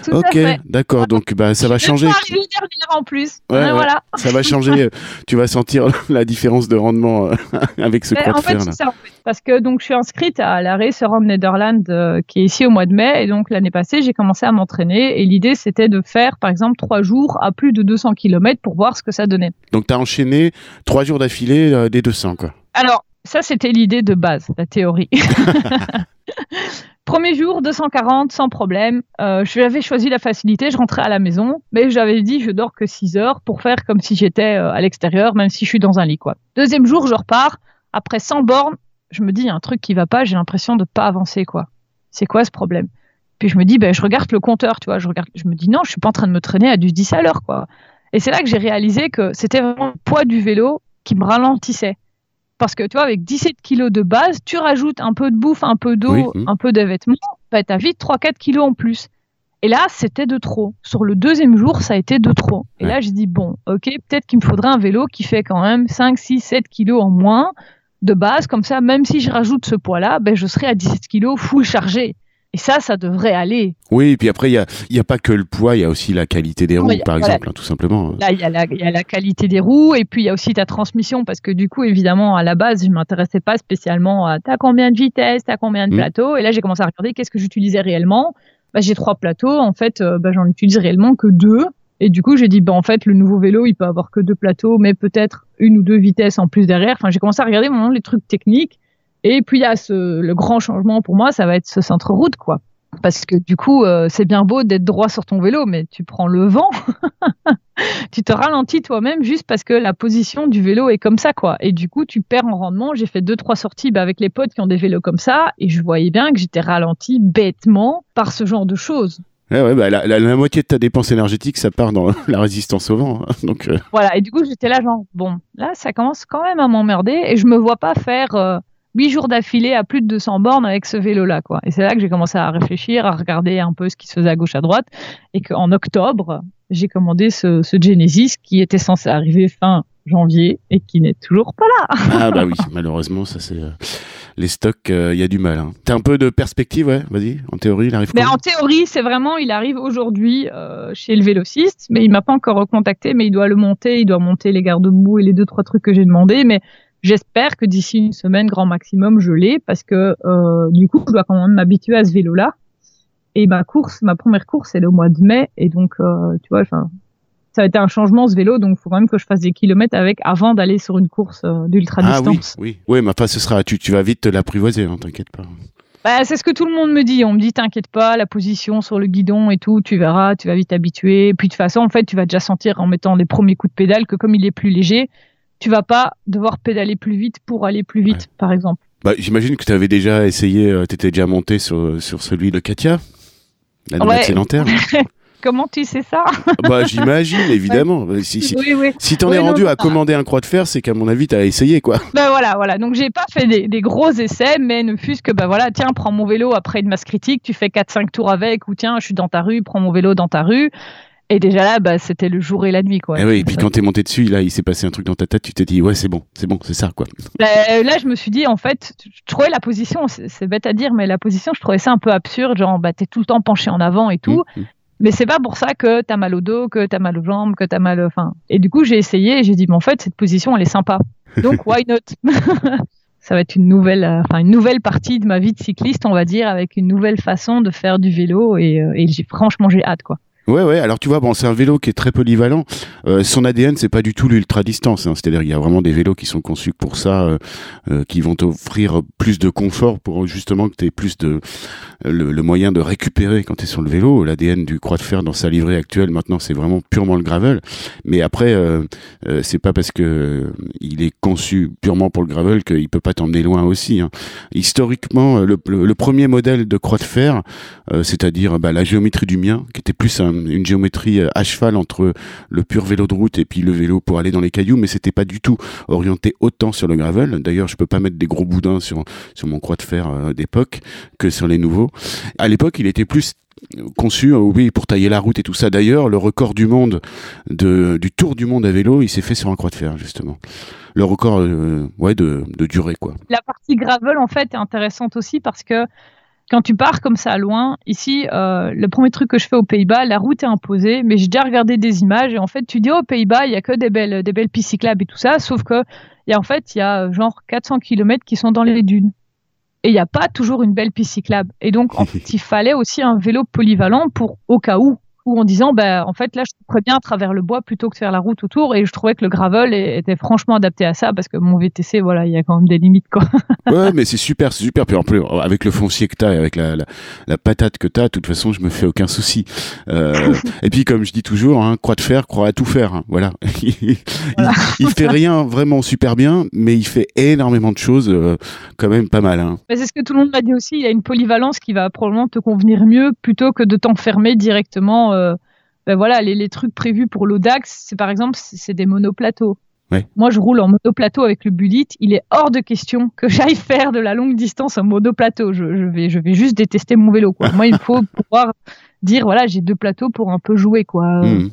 Tout Ok, d'accord. Donc bah ça va Je changer. vais arriver dernière en plus. Ouais, Ouais, ouais. Voilà. Ça va changer. euh, tu vas sentir la différence de rendement euh, avec ce croix en fait, là. c'est ça. en fait. Parce que donc je suis inscrite à la Race Around Netherlands euh, qui est ici au mois de mai et donc l'année passée j'ai commencé à m'entraîner et l'idée c'était de faire par exemple trois jours à plus de 200 km pour voir ce que ça donnait. Donc t'as enchaîné trois jours d'affilée euh, des 200 quoi. Alors ça c'était l'idée de base, la théorie. Premier jour 240 sans problème. Euh, j'avais choisi la facilité, je rentrais à la maison, mais j'avais dit je dors que 6 heures pour faire comme si j'étais euh, à l'extérieur, même si je suis dans un lit quoi. Deuxième jour je repars après 100 bornes, je me dis il y a un truc qui va pas, j'ai l'impression de pas avancer quoi. C'est quoi ce problème? Puis je me dis ben je regarde le compteur, tu vois, je regarde, je me dis non, je suis pas en train de me traîner à du 10 à l'heure quoi. Et c'est là que j'ai réalisé que c'était vraiment le poids du vélo qui me ralentissait. Parce que tu vois, avec 17 kilos de base, tu rajoutes un peu de bouffe, un peu d'eau, Oui, un peu de vêtements, bah, tu as vite 3-4 kilos en plus. Et là, c'était de trop. Sur le deuxième jour, ça a été de trop. Et là, j'ai dit, bon, ok, peut-être qu'il me faudrait un vélo qui fait quand même 5, 6, 7 kilos en moins de base. Comme ça, même si je rajoute ce poids-là, ben, je serai à 17 kilos full chargé. Et ça, ça devrait aller. Oui, et puis après, il n'y a, y a pas que le poids, il y a aussi la qualité des roues, par exemple, hein, tout simplement. Là, il y, a la qualité des roues, et puis il y a aussi ta transmission, parce que du coup, évidemment, à la base, je m'intéressais pas spécialement à t'as combien de vitesse, t'as combien de mmh. plateaux, et là, j'ai commencé à regarder qu'est-ce que j'utilisais réellement? Bah, j'ai trois plateaux, en fait, euh, bah, j'en utilise réellement que deux. Et du coup, j'ai dit, bah, en fait, le nouveau vélo, il peut avoir que deux plateaux, mais peut-être une ou deux vitesses en plus derrière. Enfin, j'ai commencé à regarder les trucs techniques. Et puis, il y a ce, le grand changement pour moi, ça va être ce centre-route, quoi. Parce que du coup, euh, c'est bien beau d'être droit sur ton vélo, mais tu prends le vent, tu te ralentis toi-même juste parce que la position du vélo est comme ça, quoi. Et du coup, tu perds en rendement. J'ai fait deux, trois sorties bah, avec les potes qui ont des vélos comme ça, et je voyais bien que j'étais ralenti bêtement par ce genre de choses. Ouais, bah, la, moitié de ta dépense énergétique, ça part dans la résistance au vent. Hein. donc, euh. Voilà, et du coup, j'étais là, genre, bon, là, ça commence quand même à m'emmerder, et je me vois pas faire. Euh, huit jours d'affilée à plus de 200 bornes avec ce vélo-là, quoi. Et c'est là que j'ai commencé à réfléchir, à regarder un peu ce qui se faisait à gauche à droite, et qu'en octobre, j'ai commandé ce, Genesis qui était censé arriver fin janvier et qui n'est toujours pas là. ah bah oui, malheureusement, ça c'est euh, les stocks, il euh, y a du mal. Hein. T'as un peu de perspective, ouais, vas-y. En théorie, il arrive. Mais en théorie, c'est vraiment, il arrive aujourd'hui euh, chez le vélociste, mais il m'a pas encore recontacté, mais il doit le monter, il doit monter les garde-boue et les deux trois trucs que j'ai demandé, mais J'espère que d'ici une semaine, grand maximum, je l'ai parce que euh, du coup, je dois quand même m'habituer à ce vélo-là. Et ma course, ma première course, elle est au mois de mai. Et donc, euh, tu vois, ça a été un changement ce vélo, donc il faut quand même que je fasse des kilomètres avec avant d'aller sur une course euh, d'ultra distance. Ah oui, oui, oui, mais enfin, ce sera, tu, tu vas vite te l'apprivoiser, hein, t'inquiète pas. Bah, c'est ce que tout le monde me dit. On me dit, t'inquiète pas, la position sur le guidon et tout, tu verras, tu vas vite t'habituer. Puis de toute façon, en fait, tu vas déjà sentir en mettant les premiers coups de pédale que comme il est plus léger, tu vas pas devoir pédaler plus vite pour aller plus vite, par exemple. Bah, J'imagine que tu avais déjà essayé, euh, tu étais déjà monté sur, sur celui de Katia, la nouvelle sédentaire. Comment tu sais ça? Bah j'imagine évidemment. Si, si, si t'en es rendu à commander un croix de fer, c'est qu'à mon avis t'as essayé quoi. Bah voilà voilà. Donc j'ai pas fait des, des, gros essais, mais ne fût-ce que bah voilà tiens prends mon vélo après une masse critique, tu fais 4-5 tours avec ou tiens je suis dans ta rue, prends mon vélo dans ta rue. Et déjà là, bah, c'était le jour et la nuit, quoi. Et, eh oui, et puis quand t'es monté dessus, là, il s'est passé un truc dans ta tête, tu t'es dit, ouais, c'est bon, c'est bon, c'est ça, quoi. Bah, là, je me suis dit, en fait, je trouvais la position, c'est bête à dire, mais la position, je trouvais ça un peu absurde, genre, bah, t'es tout le temps penché en avant et tout. Mmh, mmh. Mais c'est pas pour ça que t'as mal au dos, que t'as mal aux jambes, que t'as mal, enfin. Et du coup, j'ai essayé et j'ai dit, mais en fait, cette position, elle est sympa. Donc, why not? ça va être une nouvelle, euh, une nouvelle partie de ma vie de cycliste, on va dire, avec une nouvelle façon de faire du vélo et, euh, et franchement j'ai hâte quoi. Ouais, ouais. Alors tu vois, bon, c'est un vélo qui est très polyvalent. Euh, son ADN, c'est pas du tout l'ultra distance. Hein. C'est-à-dire, il y a vraiment des vélos qui sont conçus pour ça, euh, euh, qui vont t'offrir plus de confort pour justement que tu aies plus de le, moyen de récupérer quand tu es sur le vélo. L'ADN du croix de fer dans sa livrée actuelle, maintenant, c'est vraiment purement le gravel. Mais après, c'est pas parce que il est conçu purement pour le gravel qu'il peut pas t'emmener loin aussi. Hein. Historiquement, le, le, premier modèle de croix de fer, c'est-à-dire bah, la géométrie du mien, qui était plus un une géométrie euh, à cheval entre le pur vélo de route et puis le vélo pour aller dans les cailloux, mais c'était pas du tout orienté autant sur le gravel. D'ailleurs, je peux pas mettre des gros boudins sur sur mon croix de fer euh, d'époque que sur les nouveaux. À l'époque, il était plus conçu, euh, oui, pour tailler la route et tout ça. D'ailleurs, le record du monde de, du tour du monde à vélo, il s'est fait sur un croix de fer, justement. Le record, ouais, de, de durée, quoi. La partie gravel, en fait, est intéressante aussi parce que quand tu pars comme ça loin, ici, euh, le premier truc que je fais aux Pays-Bas, la route est imposée, mais j'ai déjà regardé des images et en fait, tu dis aux Pays-Bas, il y a que des belles, des belles pistes cyclables et tout ça, sauf que y a, en fait, il y a genre 400 km qui sont dans les dunes. Et il n'y a pas toujours une belle piste cyclable. Et donc, en fait, il fallait aussi un vélo polyvalent pour au cas où ou en disant ben en fait là je très bien à travers le bois plutôt que de faire la route autour. Et je trouvais que le gravel était franchement adapté à ça parce que mon VTC voilà il y a quand même des limites quoi. ouais mais c'est super c'est super. Puis en plus avec le foncier que t'as et avec la, la, patate que t'as de toute façon je me fais aucun souci. Euh, et puis comme je dis toujours hein, croix de fer croix à tout faire hein, voilà. Il, fait rien vraiment super bien mais il fait énormément de choses euh, quand même pas mal hein. c'est ce que tout le monde m'a dit aussi. Il y a une polyvalence qui va probablement te convenir mieux plutôt que de t'enfermer directement euh, ben voilà, les, trucs prévus pour l'Audax, c'est par exemple, c'est des monoplateaux. Moi, je roule en monoplateau avec le Bullet. Il est hors de question que j'aille faire de la longue distance en monoplateau. Je, je, vais, je vais juste détester mon vélo. Quoi. Moi, il faut pouvoir dire voilà, j'ai deux plateaux pour un peu jouer quoi. Mmh.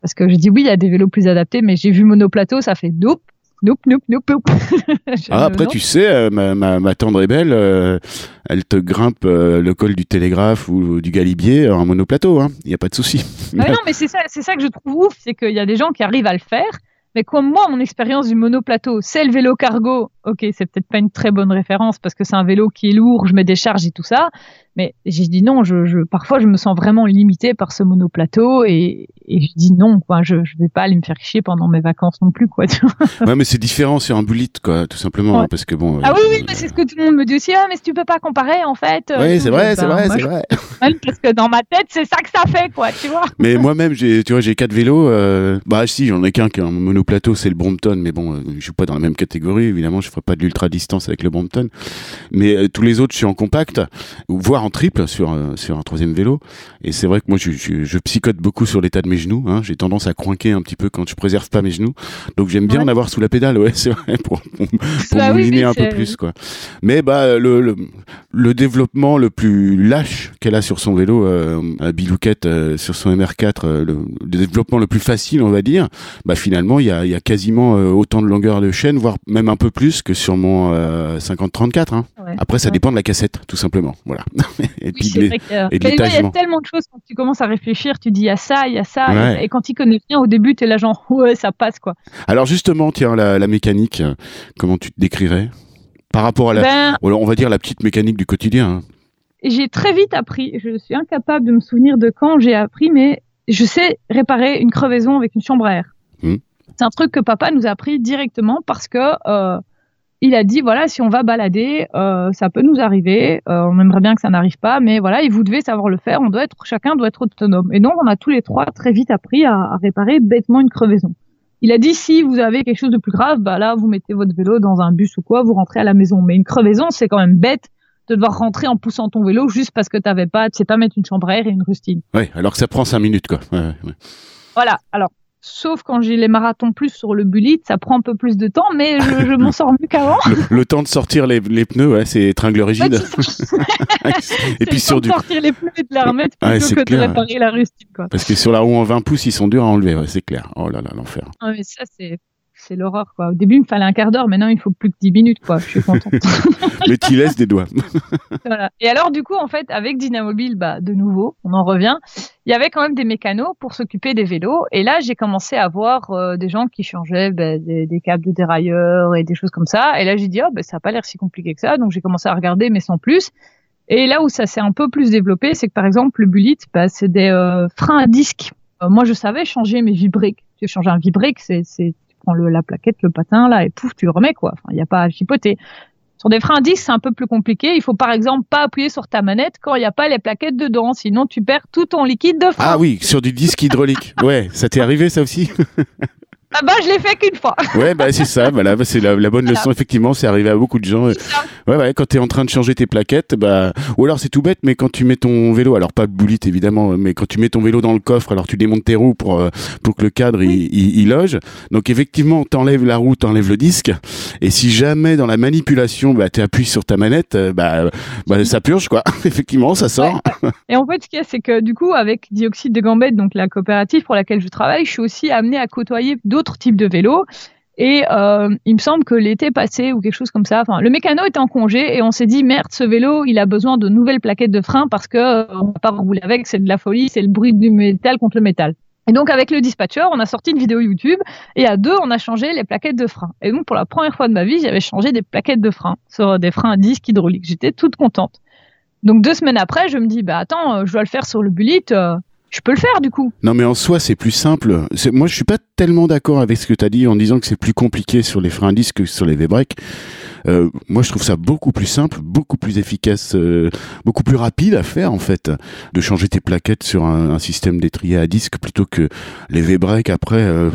Parce que j'ai dit oui, il y a des vélos plus adaptés, mais j'ai vu monoplateau, ça fait nope. Nope, nope, nope, nope. ah, après, tu sais, euh, ma, ma, ma, tendre et belle, euh, elle te grimpe euh, le col du télégraphe ou du galibier en monoplateau, il hein. n'y a pas de souci. Ah non, mais c'est ça, c'est ça que je trouve ouf, c'est qu'il y a des gens qui arrivent à le faire, mais comme moi, mon expérience du monoplateau, c'est le vélo cargo. Ok, c'est peut-être pas une très bonne référence parce que c'est un vélo qui est lourd, je mets des charges et tout ça. Mais j'ai dit non, je, je, parfois je me sens vraiment limité par ce monoplateau et, et je dis non, quoi. Je, je vais pas aller me faire chier pendant mes vacances non plus, quoi. ouais, mais c'est différent sur un bullet, quoi, tout simplement, hein, parce que bon. Ah oui, oui, c'est ce que tout le monde me dit aussi. Ah, mais si tu peux pas comparer, en fait. Oui, c'est vrai, c'est vrai, c'est vrai. Parce que dans ma tête, c'est ça que ça fait, quoi, tu vois. Mais moi-même, j'ai, tu vois, j'ai quatre vélos. Euh... Bah si, j'en ai qu'un qui est un monoplateau, c'est le Brompton, mais bon, euh, je suis pas dans la même catégorie, évidemment. Je ferai pas de l'ultra distance avec le Brompton, mais euh, tous les autres, je suis en compact, voire en triple sur euh, sur un troisième vélo. Et c'est vrai que moi, je, je, psychote beaucoup sur l'état de mes genoux. Hein. J'ai tendance à coinquer un petit peu quand je préserve pas mes genoux. Donc j'aime bien en avoir sous la pédale, ouais, c'est vrai, pour, pour, bah mouliner un peu plus, quoi. Mais bah le, le, développement le plus lâche qu'elle a sur son vélo, à Bilouquette, sur son MR4, le, développement le plus facile, on va dire, bah finalement il y a, y a quasiment autant de longueur de chaîne, voire même un peu plus que sur mon 50-34. Hein. Après, ça dépend de la cassette, tout simplement. Voilà. et puis il y a tellement de choses quand tu commences à réfléchir, tu dis il y a ça, il y a ça, et, quand tu connais rien au début, tu es là genre ouais, ça passe quoi. Alors justement, tiens, la, mécanique, euh, comment tu te décrirais? Par rapport à la, ben on va dire la petite mécanique du quotidien. Hein. J'ai très vite appris. Je suis incapable de me souvenir de quand j'ai appris, mais je sais réparer une crevaison avec une chambre à air. C'est un truc que papa nous a appris directement parce que euh, il a dit voilà, si on va balader, euh, ça peut nous arriver. Euh, on aimerait bien que ça n'arrive pas, mais voilà, et vous devez savoir le faire. On doit être, chacun doit être autonome. Et donc, on a tous les trois très vite appris à, réparer bêtement une crevaison. Il a dit si vous avez quelque chose de plus grave, bah là, vous mettez votre vélo dans un bus ou quoi, vous rentrez à la maison. Mais une crevaison, c'est quand même bête de devoir rentrer en poussant ton vélo juste parce que tu t'avais pas, tu sais pas mettre une chambre à air et une rustine. Oui, alors que ça prend cinq minutes, quoi. Voilà. Alors, Sauf quand j'ai les marathons plus sur le bullet, ça prend un peu plus de temps, mais je, m'en sors mieux qu'avant. Le, temps de sortir les, pneus, ouais, c'est tringle rigide. et puis sur du sortir les pneus et de les remettre plutôt que de réparer la rustine. Quoi. Parce que sur la roue en 20 pouces, ils sont durs à enlever, c'est clair. Oh là là, l'enfer. Mais ça, c'est c'est l'horreur quoi. Au début, il me fallait un quart d'heure, maintenant il faut plus que 10 minutes quoi. Je suis contente. Mais tu laisses des doigts. voilà. Et alors du coup, en fait, avec Dynamobile, bah de nouveau, on en revient. Il y avait quand même des mécanos pour s'occuper des vélos. Et là, j'ai commencé à voir euh, des gens qui changeaient bah, des, des, câbles de dérailleur et des choses comme ça. Et là, j'ai dit oh bah, ça a pas l'air si compliqué que ça. Donc j'ai commencé à regarder, mais sans plus. Et là où ça s'est un peu plus développé, c'est que par exemple le Bullet, bah, c'est des euh, freins à disque. Euh, moi, je savais changer mes vibriques. Tu changer un vibrique, c'est prends le, la plaquette, le patin, là, et pouf, tu le remets, quoi. Il n'y a pas à chipoter. Sur des freins à disque, c'est un peu plus compliqué. Il faut par exemple pas appuyer sur ta manette quand il n'y a pas les plaquettes dedans, sinon tu perds tout ton liquide de frein. Ah oui, sur du disque hydraulique. ouais, ça t'est arrivé ça aussi? Bah je l'ai fait qu'une fois. ouais bah c'est ça, voilà, bah, c'est la, bonne leçon effectivement, c'est arrivé à beaucoup de gens. Ouais ouais, quand tu es en train de changer tes plaquettes, bah ou alors c'est tout bête, mais quand tu mets ton vélo, alors pas de boulite évidemment, mais quand tu mets ton vélo dans le coffre, alors tu démontes tes roues pour euh, pour que le cadre il, il, loge. Donc effectivement, t'enlèves la roue, t'enlèves le disque, et si jamais dans la manipulation, bah tu appuies sur ta manette, euh, bah, bah ça purge quoi. effectivement, ça sort. Et en fait, ce qu'il y a, c'est que du coup, avec Dioxyde de Gambette, donc la coopérative pour laquelle je travaille, je suis aussi amenée à côtoyer d'autres d'autres de vélos. Et euh, il me semble que l'été passé ou quelque chose comme ça, enfin, le mécano était en congé et on s'est dit merde, ce vélo, il a besoin de nouvelles plaquettes de frein parce que euh, on va pas rouler avec, c'est de la folie, c'est le bruit du métal contre le métal. Et donc avec le dispatcher, on a sorti une vidéo YouTube et à deux, on a changé les plaquettes de frein. Et donc pour la première fois de ma vie, j'avais changé des plaquettes de frein sur des freins à disque hydrauliques. J'étais toute contente. Donc deux semaines après, je me dis bah attends, euh, je dois le faire sur le bullet je peux le faire du coup. Non mais en soi c'est plus simple. Moi je suis pas tellement d'accord avec ce que tu as dit en disant que c'est plus compliqué sur les freins à disque que sur les V-Breaks. Euh, moi je trouve ça beaucoup plus simple, beaucoup plus efficace, euh, beaucoup plus rapide à faire en fait, de changer tes plaquettes sur un, système d'étrier à disque plutôt que les V-Breaks après. Euh,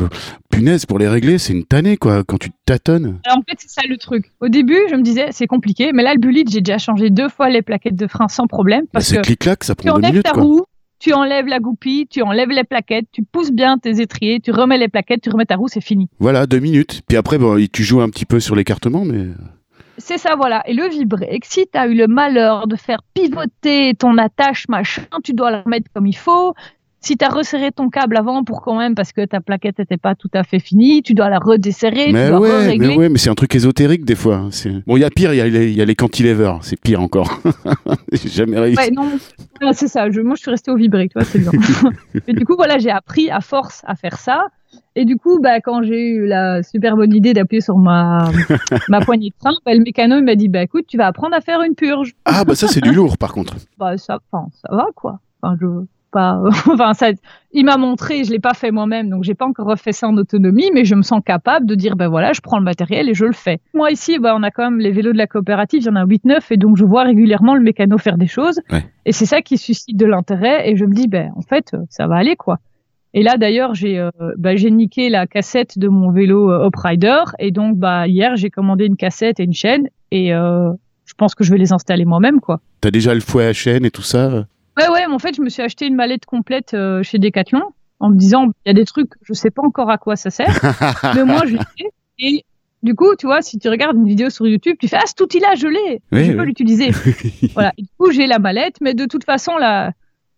punaise pour les régler, c'est une tannée quoi quand tu tâtonnes. Alors, en fait c'est ça le truc. Au début je me disais c'est compliqué, mais là le bullet j'ai déjà changé deux fois les plaquettes de frein sans problème bah, parce que clic-clac, ça prend deux minutes ta quoi. Roue, tu enlèves la goupille, tu enlèves les plaquettes, tu pousses bien tes étriers, tu remets les plaquettes, tu remets ta roue, c'est fini. Voilà, deux minutes. Puis après, bon, tu joues un petit peu sur l'écartement, mais. c'est ça, voilà. Et le vibré, si tu as eu le malheur de faire pivoter ton attache, machin, tu dois la remettre comme il faut. Si tu as resserré ton câble avant pour quand même, parce que ta plaquette n'était pas tout à fait finie, tu dois la redesserrer, mais tu dois ouais, mais ouais, mais c'est un truc ésotérique des fois. hein. Bon, il y a pire, il y, a les- il y a les cantilevers, c'est pire encore. J'ai jamais réussi. Ouais, non, c'est ça. Je, moi, je suis restée au vibré, tu vois, c'est bien. et du coup, voilà, j'ai appris à force à faire ça. Et du coup, bah, quand j'ai eu la super bonne idée d'appuyer sur ma, ma poignée de frein, bah, le mécano, il m'a dit, bah, écoute, tu vas apprendre à faire une purge. Ah, bah ça, c'est du lourd par contre. Bah, ça, enfin, ça va, quoi. Enfin, je, pas, enfin, ça, il m'a montré, je l'ai pas fait moi-même, donc j'ai pas encore refait ça en autonomie, mais je me sens capable de dire, ben voilà, je prends le matériel et je le fais. Moi, ici, bah, on a quand même les vélos de la coopérative, il y en a 8-9, et donc je vois régulièrement le mécano faire des choses. Ouais. Et c'est ça qui suscite de l'intérêt, et je me dis, ben, en fait, euh, ça va aller, quoi. Et là, d'ailleurs, j'ai euh, j'ai niqué la cassette de mon vélo euh, Hoprider, et donc, bah, hier, j'ai commandé une cassette et une chaîne, et euh, je pense que je vais les installer moi-même, quoi. T'as déjà le fouet à chaîne et tout ça Ouais, ouais, mais en fait, je me suis acheté une mallette complète euh, chez Decathlon en me disant, il y a des trucs, je sais pas encore à quoi ça sert, mais moi, je sais. Et du coup, tu vois, si tu regardes une vidéo sur YouTube, tu fais, ah, cet outil-là, je l'ai, Oui, je oui. peux l'utiliser. voilà. Et du coup, j'ai la mallette, mais de toute façon, là,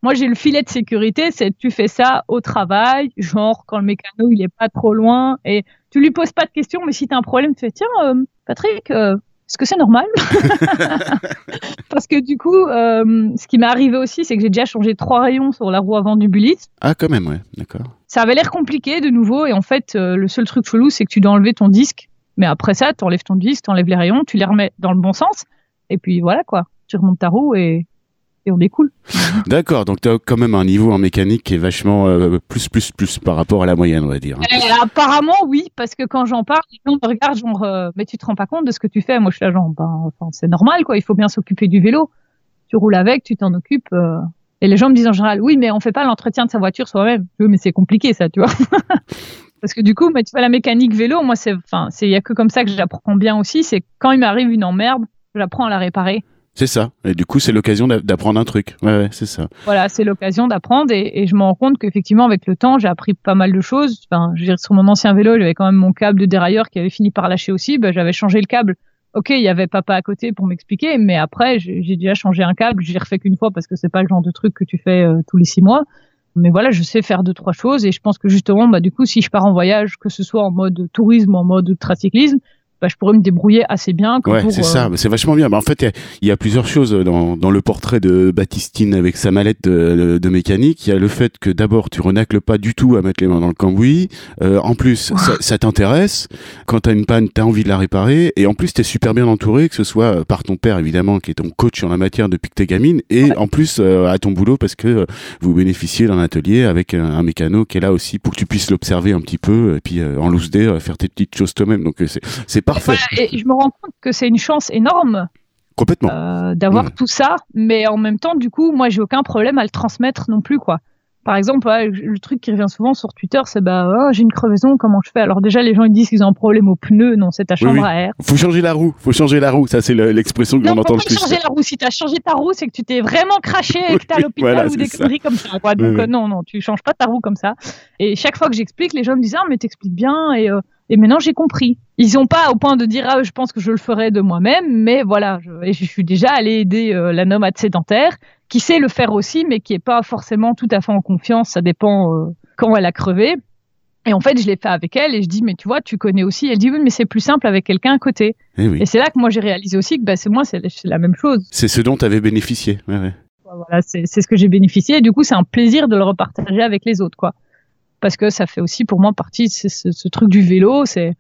moi, j'ai le filet de sécurité, c'est tu fais ça au travail, genre quand le mécano, il est pas trop loin, et tu lui poses pas de questions, mais si tu as un problème, tu fais, tiens, euh, Patrick, euh, est-ce que c'est normal Parce que du coup, euh, ce qui m'est arrivé aussi, c'est que j'ai déjà changé trois rayons sur la roue avant du bullet. Ah, quand même, ouais, d'accord. Ça avait l'air compliqué de nouveau, et en fait, euh, le seul truc chelou, c'est que tu dois enlever ton disque. Mais après ça, tu enlèves ton disque, tu enlèves les rayons, tu les remets dans le bon sens, et puis voilà quoi. Tu remontes ta roue et, et on découle. D'accord, donc t'as quand même un niveau en mécanique qui est vachement euh, plus, plus, plus par rapport à la moyenne, on va dire. Euh, apparemment, oui, parce que quand j'en parle, les gens me regardent genre, euh, mais tu te rends pas compte de ce que tu fais? Moi, je suis là genre, ben, enfin, c'est normal, quoi. Il faut bien s'occuper du vélo. Tu roules avec, tu t'en occupes. euh. Et les gens me disent en général, oui, mais on fait pas l'entretien de sa voiture soi-même. Oui, mais c'est compliqué, ça, tu vois. parce que du coup, mais tu vois, la mécanique vélo, moi, c'est, enfin, c'est, il y a que comme ça que j'apprends bien aussi. C'est quand il m'arrive une emmerde, j'apprends à la réparer. C'est ça. Et du coup, c'est l'occasion d'a- d'apprendre un truc. Ouais, ouais, c'est ça. voilà, c'est l'occasion d'apprendre et, je me rends compte qu'effectivement, avec le temps, j'ai appris pas mal de choses. Enfin, je sur mon ancien vélo, j'avais quand même mon câble de dérailleur qui avait fini par lâcher aussi. Ben, j'avais changé le câble. Ok, il y avait papa à côté pour m'expliquer, mais après, j'ai j'ai déjà changé un câble. Je l'ai refait qu'une fois parce que c'est pas le genre de truc que tu fais euh, tous les six mois. Mais voilà, je sais faire deux trois choses et je pense que justement, bah du coup, si je pars en voyage, que ce soit en mode tourisme ou en mode tracyclisme, bah, je pourrais me débrouiller assez bien. que Ouais, c'est euh, ça. C'est vachement bien. Bah, en fait, il y a- il y, a plusieurs choses dans, dans le portrait de Baptistine avec sa mallette de, de mécanique. Il y a le fait que d'abord, tu renacles pas du tout à mettre les mains dans le cambouis. Euh, en plus, ça, ça t'intéresse. Quand t'as une panne, t'as envie de la réparer. Et en plus, t'es super bien entouré, que ce soit euh, par ton père, évidemment, qui est ton coach en la matière depuis que t'es gamine, et en plus euh, à ton boulot parce que euh, vous bénéficiez d'un atelier avec un, un mécano qui est là aussi pour que tu puisses l'observer un petit peu et puis euh, en loose day euh, faire tes petites choses toi-même. Donc euh, c'est c'est parfait. voilà, et je me rends compte que c'est une chance énorme Complètement. euh, d'avoir Mm. tout ça, mais en même temps, du coup, moi, j'ai aucun problème à le transmettre non plus, quoi. Par exemple, ouais, le truc qui revient souvent sur Twitter, c'est bah, oh, j'ai une crevaison, comment je fais? Alors déjà, les gens ils disent qu'ils ont un problème au pneu, non, c'est ta chambre oui. à air. Faut changer la roue, faut changer la roue. Ça, c'est le- l'expression que l'on faut entend le plus. changer la roue? Si t'as changé ta roue, c'est que tu t'es vraiment craché et que t'es à l'hôpital voilà, ou des conneries comme ça. Quoi. Donc oui. euh, non, non, tu changes pas ta roue comme ça. Et chaque fois que j'explique, les gens me disent ah mais t'expliques bien et euh, et maintenant j'ai compris. Ils ont pas au point de dire ah je pense que je le ferai de moi-même, mais voilà, je, et je suis déjà allée aider euh, la nomade sédentaire qui sait le faire aussi, mais qui est pas forcément tout à fait en confiance. Ça dépend euh, quand elle a crevé. Et en fait, je l'ai fait avec elle et je dis, mais tu vois, tu connais aussi. Elle dit, oui, mais c'est plus simple avec quelqu'un à côté. Eh oui. Et c'est là que moi, j'ai réalisé aussi que bah, c'est moi, c'est la même chose. C'est ce dont tu avais bénéficié. Ouais, ouais. Voilà, c'est c'est ce que j'ai bénéficié. Et du coup, c'est un plaisir de le repartager avec les autres, quoi. Parce que ça fait aussi pour moi partie de ce, ce- ce truc du vélo. C'est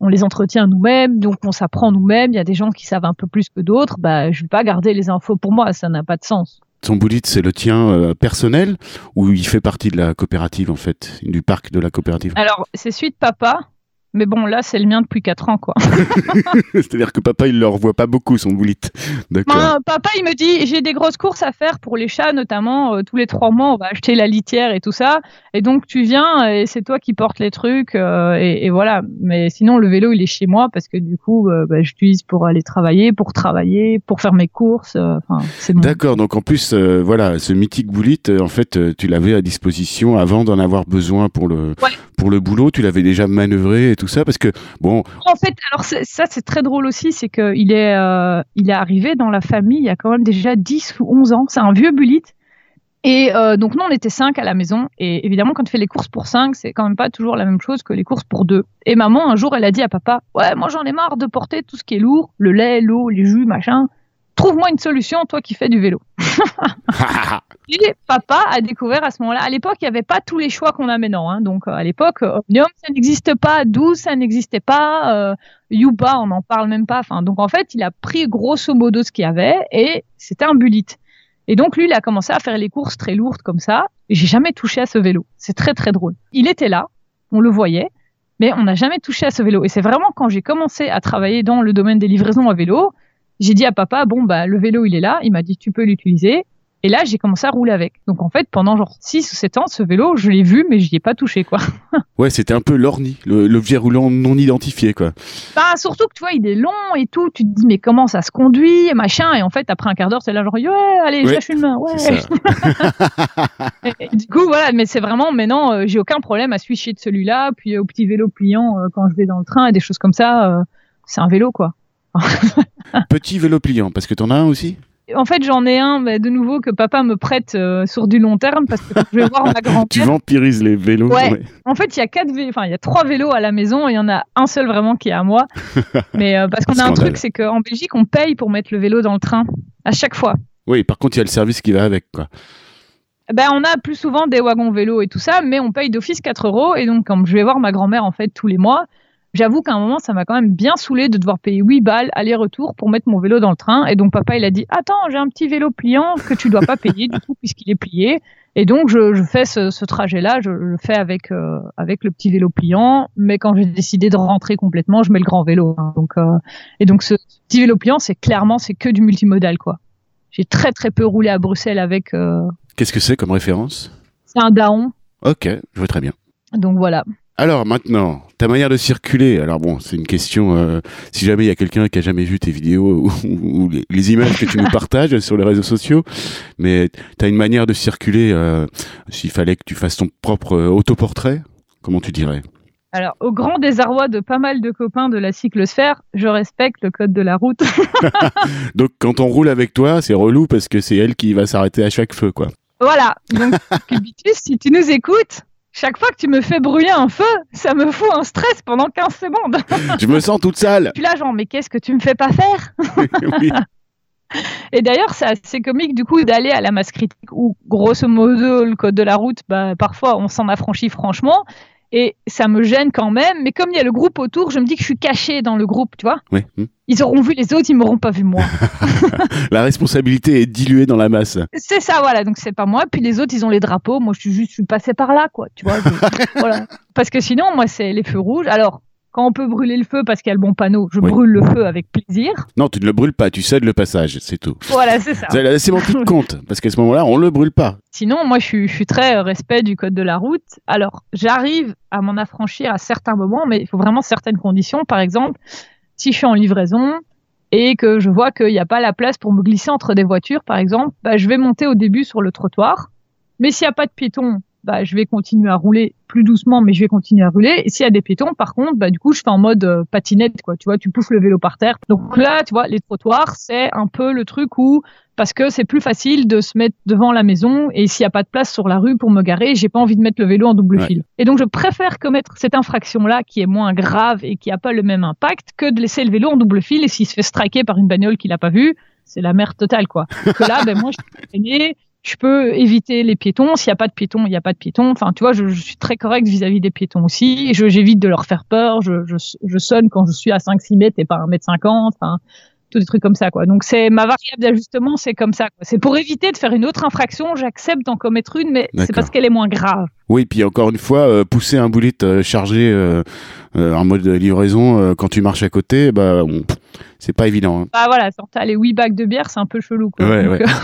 on les entretient nous-mêmes, donc on s'apprend nous-mêmes. Il y a des gens qui savent un peu plus que d'autres. Bah, je vais pas garder les infos pour moi, ça n'a pas de sens. Ton bullet, c'est le tien euh, personnel ou il fait partie de la coopérative, en fait, du parc de la coopérative? Alors, c'est suite papa, mais bon, là, c'est le mien depuis 4 ans, quoi. C'est-à-dire que papa, il le revoit pas beaucoup, son bullet. D'accord. Ben, papa, il me dit, j'ai des grosses courses à faire pour les chats, notamment. euh, tous les trois mois, on va acheter la litière et tout ça. Et donc, tu viens et c'est toi qui portes les trucs. euh, et, et voilà. Mais sinon, le vélo, il est chez moi parce que du coup, euh, bah, j'utilise pour aller travailler, pour travailler, pour faire mes courses. euh, Enfin, c'est bon. D'accord, donc en plus, voilà, ce mythique bullet, euh, en fait, tu l'avais à disposition avant d'en avoir besoin pour le Ouais. pour le boulot, tu l'avais déjà manœuvré et tout ça parce que bon. En fait, alors ça c'est très drôle aussi, c'est qu'il est euh, il est arrivé dans la famille il y a quand même déjà 10 ou 11 ans. C'est un vieux bulite. Et euh, donc nous on était cinq à la maison et évidemment quand tu fais les courses pour 5, c'est quand même pas toujours la même chose que les courses pour deux. Et maman un jour elle a dit à papa "Ouais, moi j'en ai marre de porter tout ce qui est lourd, le lait, l'eau, les jus, machin trouve-moi une solution, toi qui fais du vélo. et papa a découvert à ce moment-là, à l'époque, il n'y avait pas tous les choix qu'on a maintenant. Hein. Donc, euh, à l'époque, Omnium, ça n'existe pas, 12, ça n'existait pas, euh, Yuba, on n'en parle même pas. Enfin, donc, en fait, il a pris grosso modo ce qu'il y avait et c'était un bulite. Et donc, lui, il a commencé à faire les courses très lourdes comme ça. J'ai jamais touché à ce vélo. C'est très, très drôle. Il était là, on le voyait, mais on n'a jamais touché à ce vélo. Et c'est vraiment quand j'ai commencé à travailler dans le domaine des livraisons à vélo, j'ai dit à papa, bon, bah, le vélo, il est là. Il m'a dit, tu peux l'utiliser. Et là, j'ai commencé à rouler avec. Donc en fait, pendant genre 6 ou 7 ans, ce vélo, je l'ai vu, mais je n'y ai pas touché, quoi. ouais, c'était un peu l'orni, l'objet roulant non identifié, quoi. Bah, surtout que tu vois, il est long et tout. Tu te dis, mais comment ça se conduit, machin. Et en fait, après un quart d'heure, c'est là, genre, ouais, allez, je lâche une main, ouais. du coup, voilà, mais c'est vraiment, maintenant, euh, j'ai aucun problème à switcher de celui-là, puis au petit vélo pliant euh, quand je vais dans le train et des choses comme ça. Euh, c'est un vélo, quoi. Petit vélo pliant, parce que t'en as un aussi? En fait, j'en ai un, mais de nouveau, que papa me prête euh, sur du long terme parce que je vais voir ma grand-mère. tu vampirises les vélos. Ouais. En fait, il y a quatre enfin, il y a trois vélos à la maison et il y en a un seul vraiment qui est à moi. mais euh, parce qu'on a un truc, c'est qu'en Belgique, on paye pour mettre le vélo dans le train à chaque fois. Oui, par contre, il y a le service qui va avec, quoi. Ben, on a plus souvent des wagons vélos et tout ça, mais on paye d'office 4 euros. Et donc, comme je vais voir ma grand-mère, en fait, tous les mois, J'avoue qu'à un moment, ça m'a quand même bien saoulé de devoir payer 8 balles aller-retour pour mettre mon vélo dans le train. Et donc, papa, il a dit Attends, j'ai un petit vélo pliant que tu dois pas payer du coup, puisqu'il est plié. Et donc, je, fais ce, trajet-là, je, le fais avec, euh, avec le petit vélo pliant. Mais quand j'ai décidé de rentrer complètement, je mets le grand vélo. Hein. Donc, euh, et donc, ce petit vélo pliant, c'est clairement, c'est que du multimodal, quoi. J'ai très, très peu roulé à Bruxelles avec. Euh, Qu'est-ce que c'est comme référence? C'est un Daon. Ok, je vois très bien. Donc voilà. Alors maintenant, ta manière de circuler. Alors bon, c'est une question. Euh, si jamais il y a quelqu'un qui a jamais vu tes vidéos ou, les, images que tu nous partages sur les réseaux sociaux, mais tu as une manière de circuler. Euh, S'il fallait que tu fasses ton propre euh, autoportrait, comment tu dirais? Alors, au grand désarroi de pas mal de copains de la cyclosphère, je respecte le code de la route. Donc, quand on roule avec toi, c'est relou parce que c'est elle qui va s'arrêter à chaque feu, quoi. Voilà. Donc, Cubitus, si tu nous écoutes, chaque fois que tu me fais brûler un feu, ça me fout un stress pendant 15 secondes. je me sens toute sale. Tu là, genre, mais qu'est-ce que tu me fais pas faire? Et d'ailleurs, c'est assez comique du coup d'aller à la masse critique où, grosso modo, le code de la route, bah, parfois on s'en affranchit franchement. Et ça me gêne quand même. Mais comme il y a le groupe autour, je me dis que je suis cachée dans le groupe, tu vois. Oui. Hmm. Ils auront vu les autres, ils m'auront pas vu moi. la responsabilité est diluée dans la masse. C'est ça, voilà. Donc c'est pas moi. Puis les autres, ils ont les drapeaux. Moi, je suis juste, je suis passée par là, quoi. Tu vois. voilà. Parce que sinon, moi, c'est les feux rouges. Alors, quand on peut brûler le feu parce qu'il y a le bon panneau, je brûle le feu avec plaisir. Non, tu ne le brûles pas, tu cèdes le passage, c'est tout. Voilà, c'est ça. La sémantique compte, parce qu'à ce moment-là, on ne le brûle pas. Sinon, moi, je suis, je suis très respect du code de la route. Alors, j'arrive à m'en affranchir à certains moments, mais il faut vraiment certaines conditions. Par exemple, si je suis en livraison, et que je vois qu'il n'y a pas la place pour me glisser entre des voitures, par exemple, bah, je vais monter au début sur le trottoir. Mais s'il n'y a pas de piétons, bah, je vais continuer à rouler plus doucement, mais je vais continuer à rouler. Et s'il y a des piétons, par contre, bah, du coup, je fais en mode euh, patinette, quoi. Tu vois, tu pousses le vélo par terre. Donc là, tu vois, les trottoirs, c'est un peu le truc où, parce que c'est plus facile de se mettre devant la maison et s'il n'y a pas de place sur la rue pour me garer, j'ai pas envie de mettre le vélo en double fil. Et donc, je préfère commettre cette infraction-là qui est moins grave et qui n'a pas le même impact que de laisser le vélo en double fil et s'il se fait striker par une bagnole qu'il n'a pas vue, c'est la merde totale, quoi. que là, ben, moi, je suis je peux éviter les piétons. S'il n'y a pas de piétons, il n'y a pas de piétons. Enfin, tu vois, je, suis très correct vis-à-vis des piétons aussi. J'évite de leur faire peur. Je, je, je, sonne quand je suis à 5-6 mètres et pas 1 mètre 50. Enfin, tous des trucs comme ça, quoi. Donc, c'est ma variable d'ajustement, c'est comme ça. C'est pour éviter de faire une autre infraction. J'accepte d'en commettre une, mais c'est parce qu'elle est moins grave. Oui, puis encore une fois, euh, pousser un boulet euh, chargé euh, en mode livraison quand tu marches à côté, bah, c'est pas évident. Hein. Bah voilà, sortir les 8 bacs de bière, c'est un peu chelou. Quoi.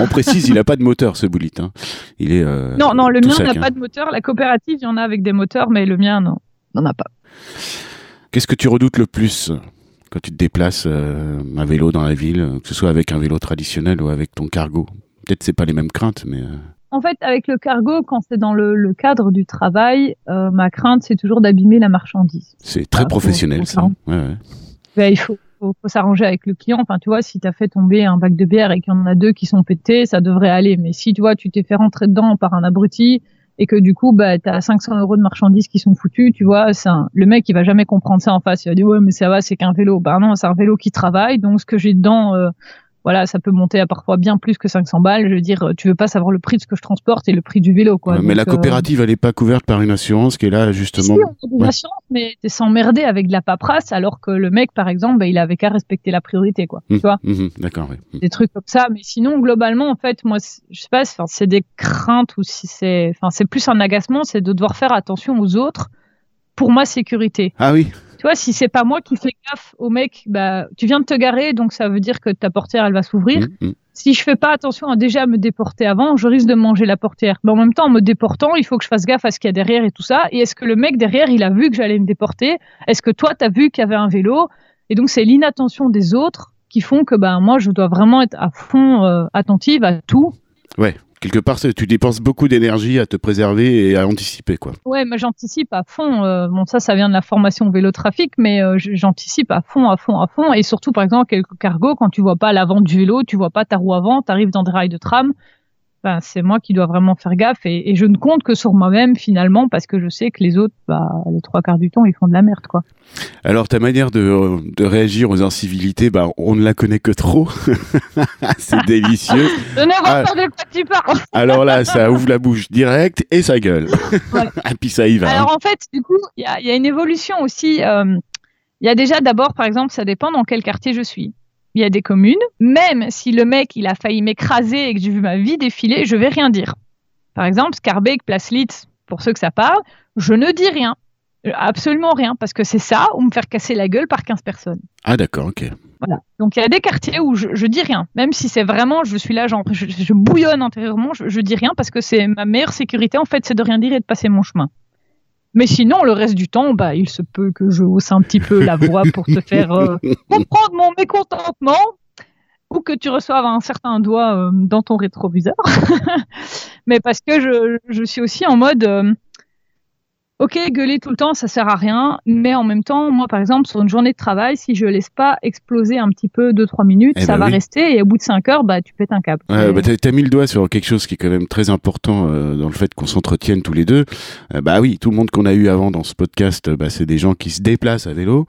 On précise, il n'a pas de moteur ce boulit. Hein. Il est. non, non, le mien n'a hein. pas de moteur. La coopérative, il y en a avec des moteurs, mais le mien, non, n'en a pas. Qu'est-ce que tu redoutes le plus quand tu te déplaces à vélo dans la ville, que ce soit avec un vélo traditionnel ou avec ton cargo? Peut-être c'est pas les mêmes craintes, mais. En fait, avec le cargo, quand c'est dans le, cadre du travail, euh, ma crainte, c'est toujours d'abîmer la marchandise. C'est très professionnel, ça. Ben, il faut, faut, s'arranger avec le client. Enfin, tu vois, si tu as fait tomber un bac de bière et qu'il y en a deux qui sont pétés, ça devrait aller. Mais si, tu vois, tu t'es fait rentrer dedans par un abruti et que du coup, bah, tu as 500 euros de marchandises qui sont foutues, tu vois, le mec, il va jamais comprendre ça en face. Il va dire, ouais, mais ça va, c'est qu'un vélo. Bah non, c'est un vélo qui travaille. Donc, ce que j'ai dedans, euh, voilà, ça peut monter à parfois bien plus que 500 balles. Je veux dire, tu veux pas savoir le prix de ce que je transporte et le prix du vélo, quoi. mais la euh, coopérative, elle est pas couverte par une assurance qui est là, justement. Si, on a une assurance, mais t'es s'emmerder avec de la paperasse, alors que le mec, par exemple, bah, il avait qu'à respecter la priorité, quoi. tu mmh, vois? Mmh, d'accord, oui. Mmh. Des trucs comme ça. Mais sinon, globalement, en fait, moi, je sais pas, c'est des craintes ou si c'est, enfin, c'est plus un agacement, c'est de devoir faire attention aux autres pour ma sécurité. Ah oui. Tu vois, si c'est pas moi qui fais gaffe au mec, bah, tu viens de te garer, donc ça veut dire que ta portière, elle va s'ouvrir. Mmh, mmh. Si je fais pas attention à déjà me déporter avant, je risque de manger la portière. Mais en même temps, en me déportant, il faut que je fasse gaffe à ce qu'il y a derrière et tout ça. Et est-ce que le mec derrière, il a vu que j'allais me déporter? Est-ce que toi, tu as vu qu'il y avait un vélo? Et donc, c'est l'inattention des autres qui font que ben, moi, je dois vraiment être à fond euh, attentive à tout. Ouais, quelque part, tu dépenses beaucoup d'énergie à te préserver et à anticiper, quoi. Ouais, mais j'anticipe à fond. Euh, bon, ça, ça vient de la formation vélo trafic, mais euh, j'anticipe à fond, à fond, à fond. Et surtout, par exemple, quelques cargos, quand tu vois pas l'avant du vélo, tu vois pas ta roue avant, tu arrives dans des rails de tram, ben, c'est moi qui dois vraiment faire gaffe et, et je ne compte que sur moi-même finalement parce que je sais que les autres, bah, les trois quarts du temps, ils font de la merde, quoi. Alors ta manière de, de réagir aux incivilités, bah, on ne la connaît que trop. c'est délicieux. Je ne ah. pas de quoi tu parles. Alors là, ça ouvre la bouche direct et ça gueule. et puis ça y va. Alors hein. en fait, du coup, il y a, y a, une évolution aussi. Euh, il y a déjà d'abord, par exemple, ça dépend dans quel quartier je suis il y a des communes, même si le mec il a failli m'écraser et que j'ai vu ma vie défiler, je vais rien dire. Par exemple, Scarbeck, Place Litz, pour ceux que ça parle, je ne dis rien. Absolument rien, parce que c'est ça, ou me faire casser la gueule par 15 personnes. Ah d'accord, ok. Voilà. Donc il y a des quartiers où je, je dis rien, même si c'est vraiment, je suis là, genre, je, bouillonne intérieurement, je, je dis rien parce que c'est ma meilleure sécurité, en fait, c'est de rien dire et de passer mon chemin. Mais sinon, le reste du temps, bah, il se peut que je hausse un petit peu la voix pour te faire euh, comprendre mon mécontentement ou que tu reçoives un certain doigt euh, dans ton rétroviseur. Mais parce que je, je, suis aussi en mode, euh, ok, gueuler tout le temps, ça sert à rien, mais en même temps, moi, par exemple, sur une journée de travail, si je laisse pas exploser un petit peu 2-3 minutes, eh ça ben va rester, et au bout de 5 heures, bah, tu pètes un câble. Ouais, bah, t'as mis le doigt sur quelque chose qui est quand même très important euh, dans le fait qu'on s'entretienne tous les deux. Euh, bah oui, tout le monde qu'on a eu avant dans ce podcast, bah, c'est des gens qui se déplacent à vélo.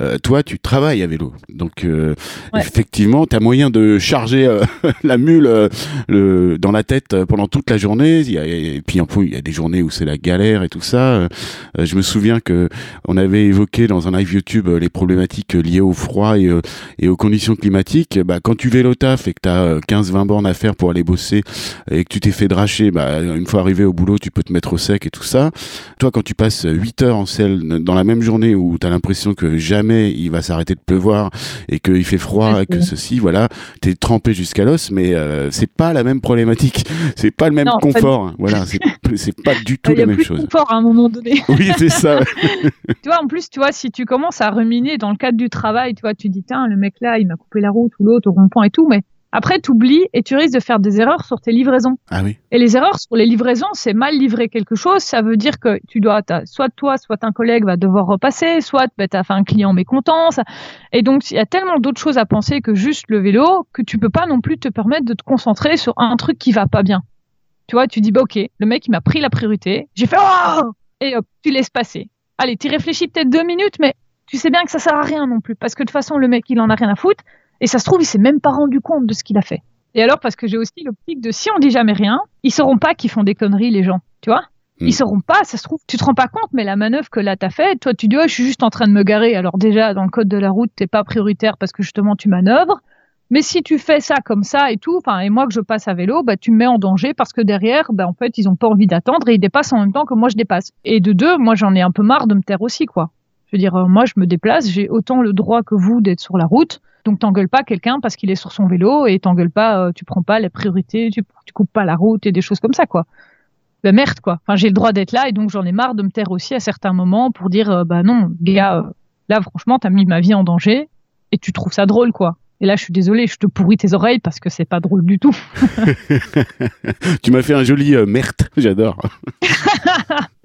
Euh, toi, tu travailles à vélo. Donc, euh, ouais. effectivement, t'as moyen de charger la mule le, dans la tête pendant toute la journée. Il y a, et puis, il y a des journées où c'est la galère et tout ça. Euh, je me souviens que on avait évoqué dans un live YouTube euh, les problématiques liées au froid et, euh, et aux conditions climatiques. Bah, quand tu vélo taf et que tu as 15-20 bornes à faire pour aller bosser et que tu t'es fait dracher, bah, une fois arrivé au boulot, tu peux te mettre au sec et tout ça. Toi, quand tu passes 8 heures en selle dans la même journée où tu as l'impression que jamais il va s'arrêter de pleuvoir et qu'il fait froid, et que ceci, voilà, t'es trempé jusqu'à l'os, mais c'est pas la même problématique, c'est pas le même confort. Voilà, c'est pas du tout la même chose. confort à un moment donné. Oui, c'est ça. tu vois, en plus, tu vois, si tu commences à ruminer dans le cadre du travail, tu vois, tu dis, tiens, le mec là, il m'a coupé la route ou l'autre au rond-point et tout, mais après, tu oublies et tu risques de faire des erreurs sur tes livraisons. Ah oui. Et les erreurs sur les livraisons, c'est mal livrer quelque chose. Ça veut dire que tu dois, soit toi, soit un collègue va devoir repasser, soit bah, tu as fait un client mécontent. Et donc, il y a tellement d'autres choses à penser que juste le vélo que tu peux pas non plus te permettre de te concentrer sur un truc qui va pas bien. Tu vois, tu dis, bah, ok, le mec, il m'a pris la priorité. J'ai fait, oh et hop, tu laisses passer. Allez, tu réfléchis peut-être deux minutes, mais tu sais bien que ça sert à rien non plus, parce que de toute façon, le mec, il en a rien à foutre, et ça se trouve, il s'est même pas rendu compte de ce qu'il a fait. Et alors, parce que j'ai aussi l'optique de si on dit jamais rien, ils sauront pas qu'ils font des conneries, les gens, tu vois? Ils hmm. sauront pas, ça se trouve, tu te rends pas compte, mais la manœuvre que là t'as fait, toi tu dis, oh, je suis juste en train de me garer. Alors déjà, dans le code de la route, t'es pas prioritaire parce que justement tu manœuvres. Mais si tu fais ça comme ça et tout, et moi que je passe à vélo, bah, tu me mets en danger parce que derrière, bah, en fait, ils ont pas envie d'attendre et ils dépassent en même temps que moi je dépasse. Et de deux, moi j'en ai un peu marre de me taire aussi, quoi. Je veux dire, euh, moi je me déplace, j'ai autant le droit que vous d'être sur la route. Donc t'engueules pas quelqu'un parce qu'il est sur son vélo et t'engueules pas, euh, tu prends pas les priorités, tu, coupes pas la route et des choses comme ça, quoi. Ben merde, quoi. Enfin, j'ai le droit d'être là et donc j'en ai marre de me taire aussi à certains moments pour dire, euh, bah non, gars, là franchement, t'as mis ma vie en danger et tu trouves ça drôle, quoi. Et là, je suis désolée, je te pourris tes oreilles parce que c'est pas drôle du tout. tu m'as fait un joli euh, merte, j'adore.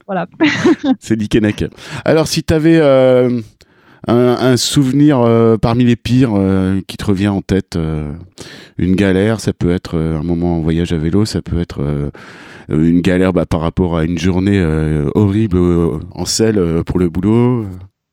voilà. c'est Dikenek. Alors, si tu avais euh, un, souvenir euh, parmi les pires qui te revient en tête, une galère, ça peut être un moment en voyage à vélo, ça peut être une galère bah, par rapport à une journée horrible en selle pour le boulot.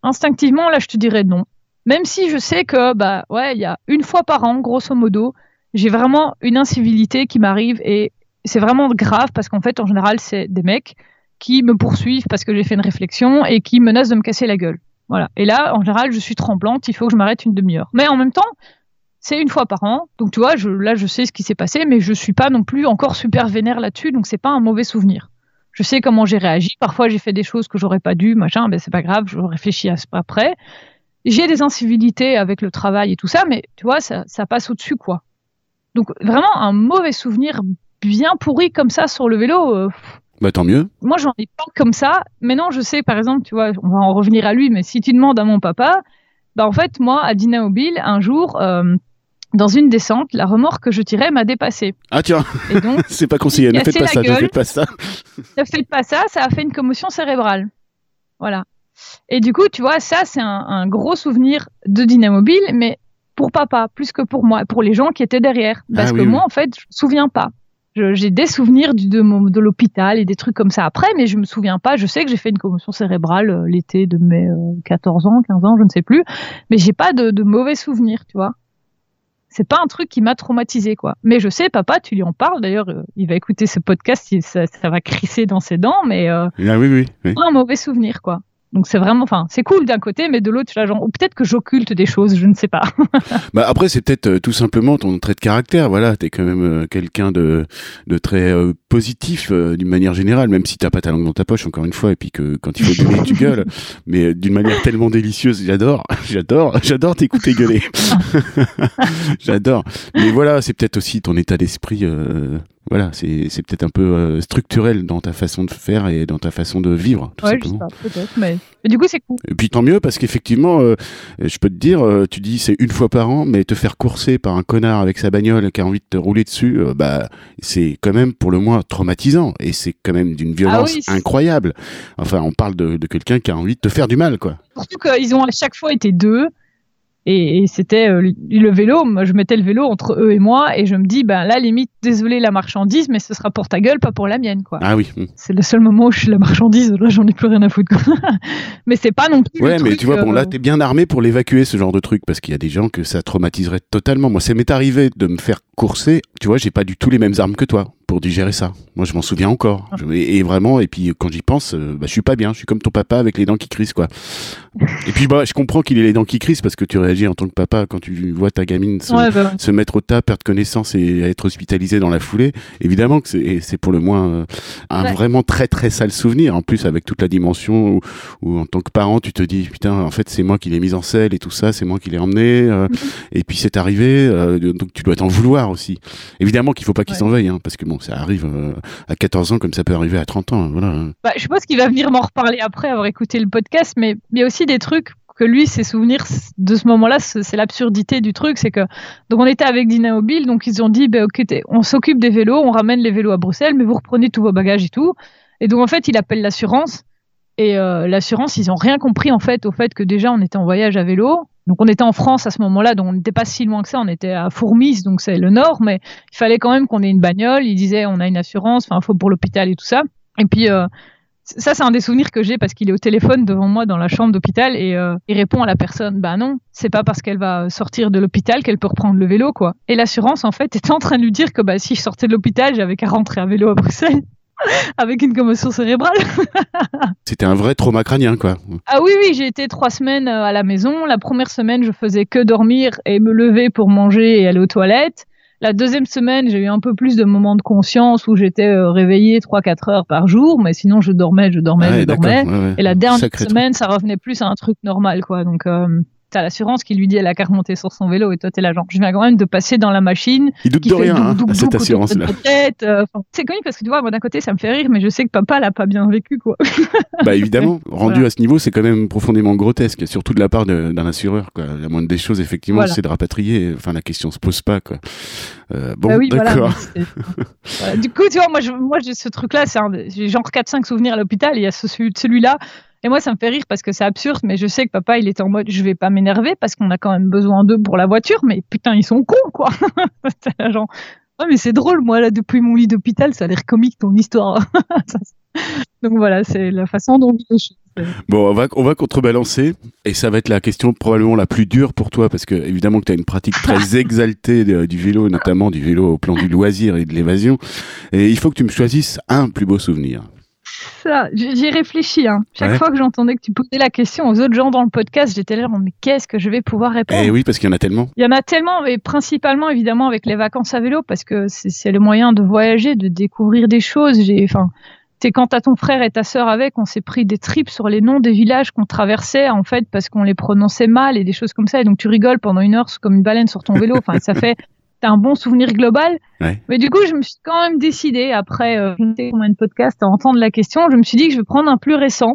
Instinctivement, là, je te dirais non. Même si je sais que, bah, ouais, il y a une fois par an, grosso modo, j'ai vraiment une incivilité qui m'arrive et c'est vraiment grave parce qu'en fait, en général, c'est des mecs qui me poursuivent parce que j'ai fait une réflexion et qui menacent de me casser la gueule. Voilà. Et là, en général, je suis tremblante, il faut que je m'arrête une demi-heure. Mais en même temps, c'est une fois par an. Donc, tu vois, là, je sais ce qui s'est passé, mais je suis pas non plus encore super vénère là-dessus, donc c'est pas un mauvais souvenir. Je sais comment j'ai réagi. Parfois, j'ai fait des choses que j'aurais pas dû, machin, ben c'est pas grave, je réfléchis à ce après j'ai des incivilités avec le travail et tout ça, mais tu vois, ça, passe au-dessus, quoi. Donc vraiment un mauvais souvenir bien pourri comme ça sur le vélo. Euh, bah tant mieux. Moi j'en ai pas comme ça. Maintenant je sais par exemple, tu vois, on va en revenir à lui, mais si tu demandes à mon papa, bah en fait moi à Dinaobile un jour. Euh, dans une descente, la remorque que je tirais m'a dépassé. Ah tiens, c'est pas conseillé, ne faites pas ça, ne faites pas ça. ne faites pas ça, ça a fait une commotion cérébrale. Voilà. Et du coup, tu vois, ça, c'est un, gros souvenir de Dynamobile, mais pour papa, plus que pour moi, pour les gens qui étaient derrière. Ah Parce que moi, en fait, je me souviens pas. J'ai des souvenirs du, de, de l'hôpital et des trucs comme ça après, mais je me souviens pas. Je sais que j'ai fait une commotion cérébrale euh, l'été de mes 14 euh, ans, 15 ans, je ne sais plus, mais j'ai pas de, mauvais souvenirs, tu vois. C'est pas un truc qui m'a traumatisé, quoi. Mais je sais, papa, tu lui en parles. D'ailleurs, euh, il va écouter ce podcast, ça, ça, va crisser dans ses dents, mais ah oui, oui, oui. un mauvais souvenir, quoi. Donc c'est vraiment, enfin, c'est cool d'un côté, mais de l'autre, genre, ou peut-être que j'occulte des choses, je ne sais pas. bah après, c'est peut-être euh, tout simplement ton trait de caractère. Voilà, t'es quand même euh, quelqu'un de, de très euh, positif d'une manière générale, même si t'as pas ta langue dans ta poche, encore une fois, et puis que quand il faut gueuler, tu gueules, mais d'une manière tellement délicieuse. J'adore, j'adore, j'adore t'écouter gueuler. j'adore. Mais voilà, c'est peut-être aussi ton état d'esprit voilà, c'est peut-être un peu euh, structurel dans ta façon de faire et dans ta façon de vivre. Tout ouais, simplement. je sais pas, peut-être, mais... du coup, c'est cool. Et puis tant mieux, parce qu'effectivement, euh, je peux te dire, euh, tu dis c'est une fois par an, mais te faire courser par un connard avec sa bagnole qui a envie de te rouler dessus, bah, c'est quand même pour le moins traumatisant et c'est quand même d'une violence ah incroyable. Enfin, on parle de, de quelqu'un qui a envie de te faire du mal, quoi. Surtout qu'ils ont à chaque fois été deux. Et, c'était euh, le vélo, moi, je mettais le vélo entre eux et moi, et je me dis, ben là, limite, désolé la marchandise, mais ce sera pour ta gueule, pas pour la mienne, quoi. Ah oui. Hmm. C'est le seul moment où je suis la marchandise, là, j'en ai plus rien à foutre, mais c'est pas non plus. Ouais, mais tu vois, bon, là, euh, t'es bien armé pour l'évacuer, ce genre de truc, parce qu'il y a des gens que ça traumatiserait totalement. Moi, ça m'est arrivé de me faire courser, tu vois, j'ai pas du tout les mêmes armes que toi pour digérer ça. Moi, je m'en souviens encore. Ah. et, vraiment, et puis quand j'y pense, euh, bah, je suis pas bien. Je suis comme ton papa avec les dents qui crissent, quoi. et puis, bah, je comprends qu'il ait les dents qui crissent parce que tu réagis en tant que papa quand tu vois ta gamine se, bah se mettre au tas, perdre connaissance et être hospitalisée dans la foulée. Évidemment que c'est pour le moins euh, un vraiment très très sale souvenir. En plus, avec toute la dimension où, en tant que parent, tu te dis putain, en fait, c'est moi qui l'ai mise en selle et tout ça, c'est moi qui l'ai emmené. Euh, mm-hmm. et puis c'est arrivé, donc tu dois t'en vouloir aussi. Évidemment qu'il faut pas qu'il s'en hein, parce que bon, ça arrive euh, à 14 ans comme ça peut arriver à 30 ans. Voilà. Bah, je pense qu'il va venir m'en reparler après avoir écouté le podcast, mais il y a aussi des trucs que lui, ses souvenirs de ce moment-là, c'est l'absurdité du truc. C'est que donc on était avec Dynamobile, donc ils ont dit, bah, ok, on s'occupe des vélos, on ramène les vélos à Bruxelles, mais vous reprenez tous vos bagages et tout. Et donc en fait, il appelle l'assurance. Et euh, l'assurance, ils ont rien compris en fait au fait que déjà on était en voyage à vélo, donc on était en France à ce moment-là, donc on n'était pas si loin que ça, on était à Fourmis, donc c'est le nord, mais il fallait quand même qu'on ait une bagnole. Il disait on a une assurance, enfin faut pour l'hôpital et tout ça. Et puis euh, ça c'est un des souvenirs que j'ai parce qu'il est au téléphone devant moi dans la chambre d'hôpital et euh, il répond à la personne bah non, c'est pas parce qu'elle va sortir de l'hôpital qu'elle peut reprendre le vélo quoi. Et l'assurance en fait était en train de lui dire que bah si je sortais de l'hôpital, j'avais qu'à rentrer à vélo à Bruxelles. avec une commotion cérébrale. C'était un vrai trauma crânien, quoi. Ah oui, oui, j'ai été trois semaines euh, à la maison. La première semaine, je faisais que dormir et me lever pour manger et aller aux toilettes. La deuxième semaine, j'ai eu un peu plus de moments de conscience où j'étais euh, réveillée 3-4 heures par jour, mais sinon je dormais, je dormais, je dormais. et la dernière semaine, ça revenait plus à un truc normal, quoi. Donc, euh, t'as l'assurance qui lui dit elle a qu'à remonter sur son vélo et toi t'es là genre je viens quand même de passer dans la machine il doute de rien hein, cette assurance là euh, c'est connu parce que tu vois moi d'un côté ça me fait rire mais je sais que papa l'a pas bien vécu quoi. Bah évidemment rendu à ce niveau c'est quand même profondément grotesque surtout de la part d'un assureur quoi. La moindre des choses effectivement c'est de rapatrier enfin la question se pose pas quoi. Euh, bon bah oui, d'accord. du coup tu vois moi je, moi j'ai ce truc là c'est genre 4-5 souvenirs à l'hôpital il y a ce, celui là et moi, ça me fait rire parce que c'est absurde, mais je sais que papa, il était en mode, je vais pas m'énerver parce qu'on a quand même besoin d'eux pour la voiture, mais putain, ils sont cons, quoi. genre, ouais, mais c'est drôle, moi, là, depuis mon lit d'hôpital, ça a l'air comique, ton histoire. Donc voilà, c'est la façon dont les choses. Bon, on va, on va contrebalancer, et ça va être la question probablement la plus dure pour toi, parce que évidemment que tu as une pratique très exaltée du vélo, notamment du vélo au plan du loisir et de l'évasion, et il faut que tu me choisisses un plus beau souvenir ça, j'y réfléchis. Hein. Chaque fois que j'entendais que tu posais la question aux autres gens dans le podcast, j'étais là, mais qu'est-ce que je vais pouvoir répondre? Eh oui, parce qu'il y en a tellement. Il y en a tellement, et principalement évidemment avec les vacances à vélo, parce que c'est le moyen de voyager, de découvrir des choses. J'ai, enfin, c'est quand t'as ton frère et ta sœur avec, on s'est pris des tripes sur les noms des villages qu'on traversait en fait parce qu'on les prononçait mal et des choses comme ça. Et donc tu rigoles pendant une heure comme une baleine sur ton vélo. Enfin, ça fait un bon souvenir global. Mais du coup, je me suis quand même décidé, après euh, je ne sais combien de podcasts, à entendre la question, je me suis dit que je vais prendre un plus récent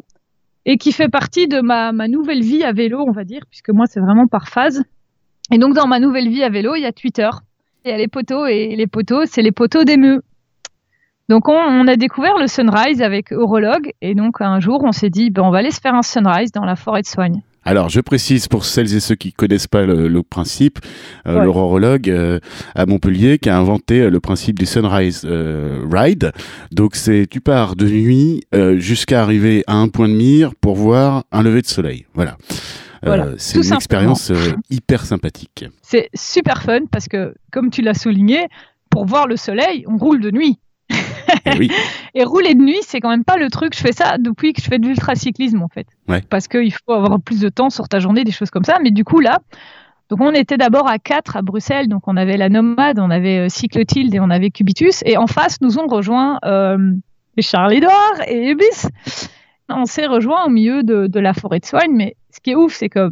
et qui fait partie de ma, ma nouvelle vie à vélo, on va dire, puisque moi, c'est vraiment par phase. Et donc, dans ma nouvelle vie à vélo, il y a Twitter, il y a les poteaux, et les poteaux, c'est les poteaux d'émeu. Donc, on, on, a découvert le sunrise avec Horologue, et donc un jour, on s'est dit, ben, on va aller se faire un sunrise dans la forêt de Soigne. Alors, je précise pour celles et ceux qui connaissent pas le, principe, euh, l'aurorologue euh, à Montpellier qui a inventé euh, le principe du sunrise euh, ride. Donc, c'est tu pars de nuit jusqu'à arriver à un point de mire pour voir un lever de soleil. Voilà. c'est une expérience hyper sympathique. C'est super fun parce que, comme tu l'as souligné, pour voir le soleil, on roule de nuit. Eh et, rouler de nuit, c'est quand même pas le truc. Je fais ça depuis que je fais de l'ultracyclisme, en fait. Parce qu'il faut avoir plus de temps sur ta journée, des choses comme ça. Mais du coup, là, donc on était d'abord à 4 à Bruxelles. Donc on avait la Nomade, on avait euh, Cyclotilde et on avait Cubitus. Et en face, nous ont rejoint euh, Charles Edouard et Ebis. On s'est rejoint au milieu de, de la forêt de Soigne. Mais ce qui est ouf, c'est que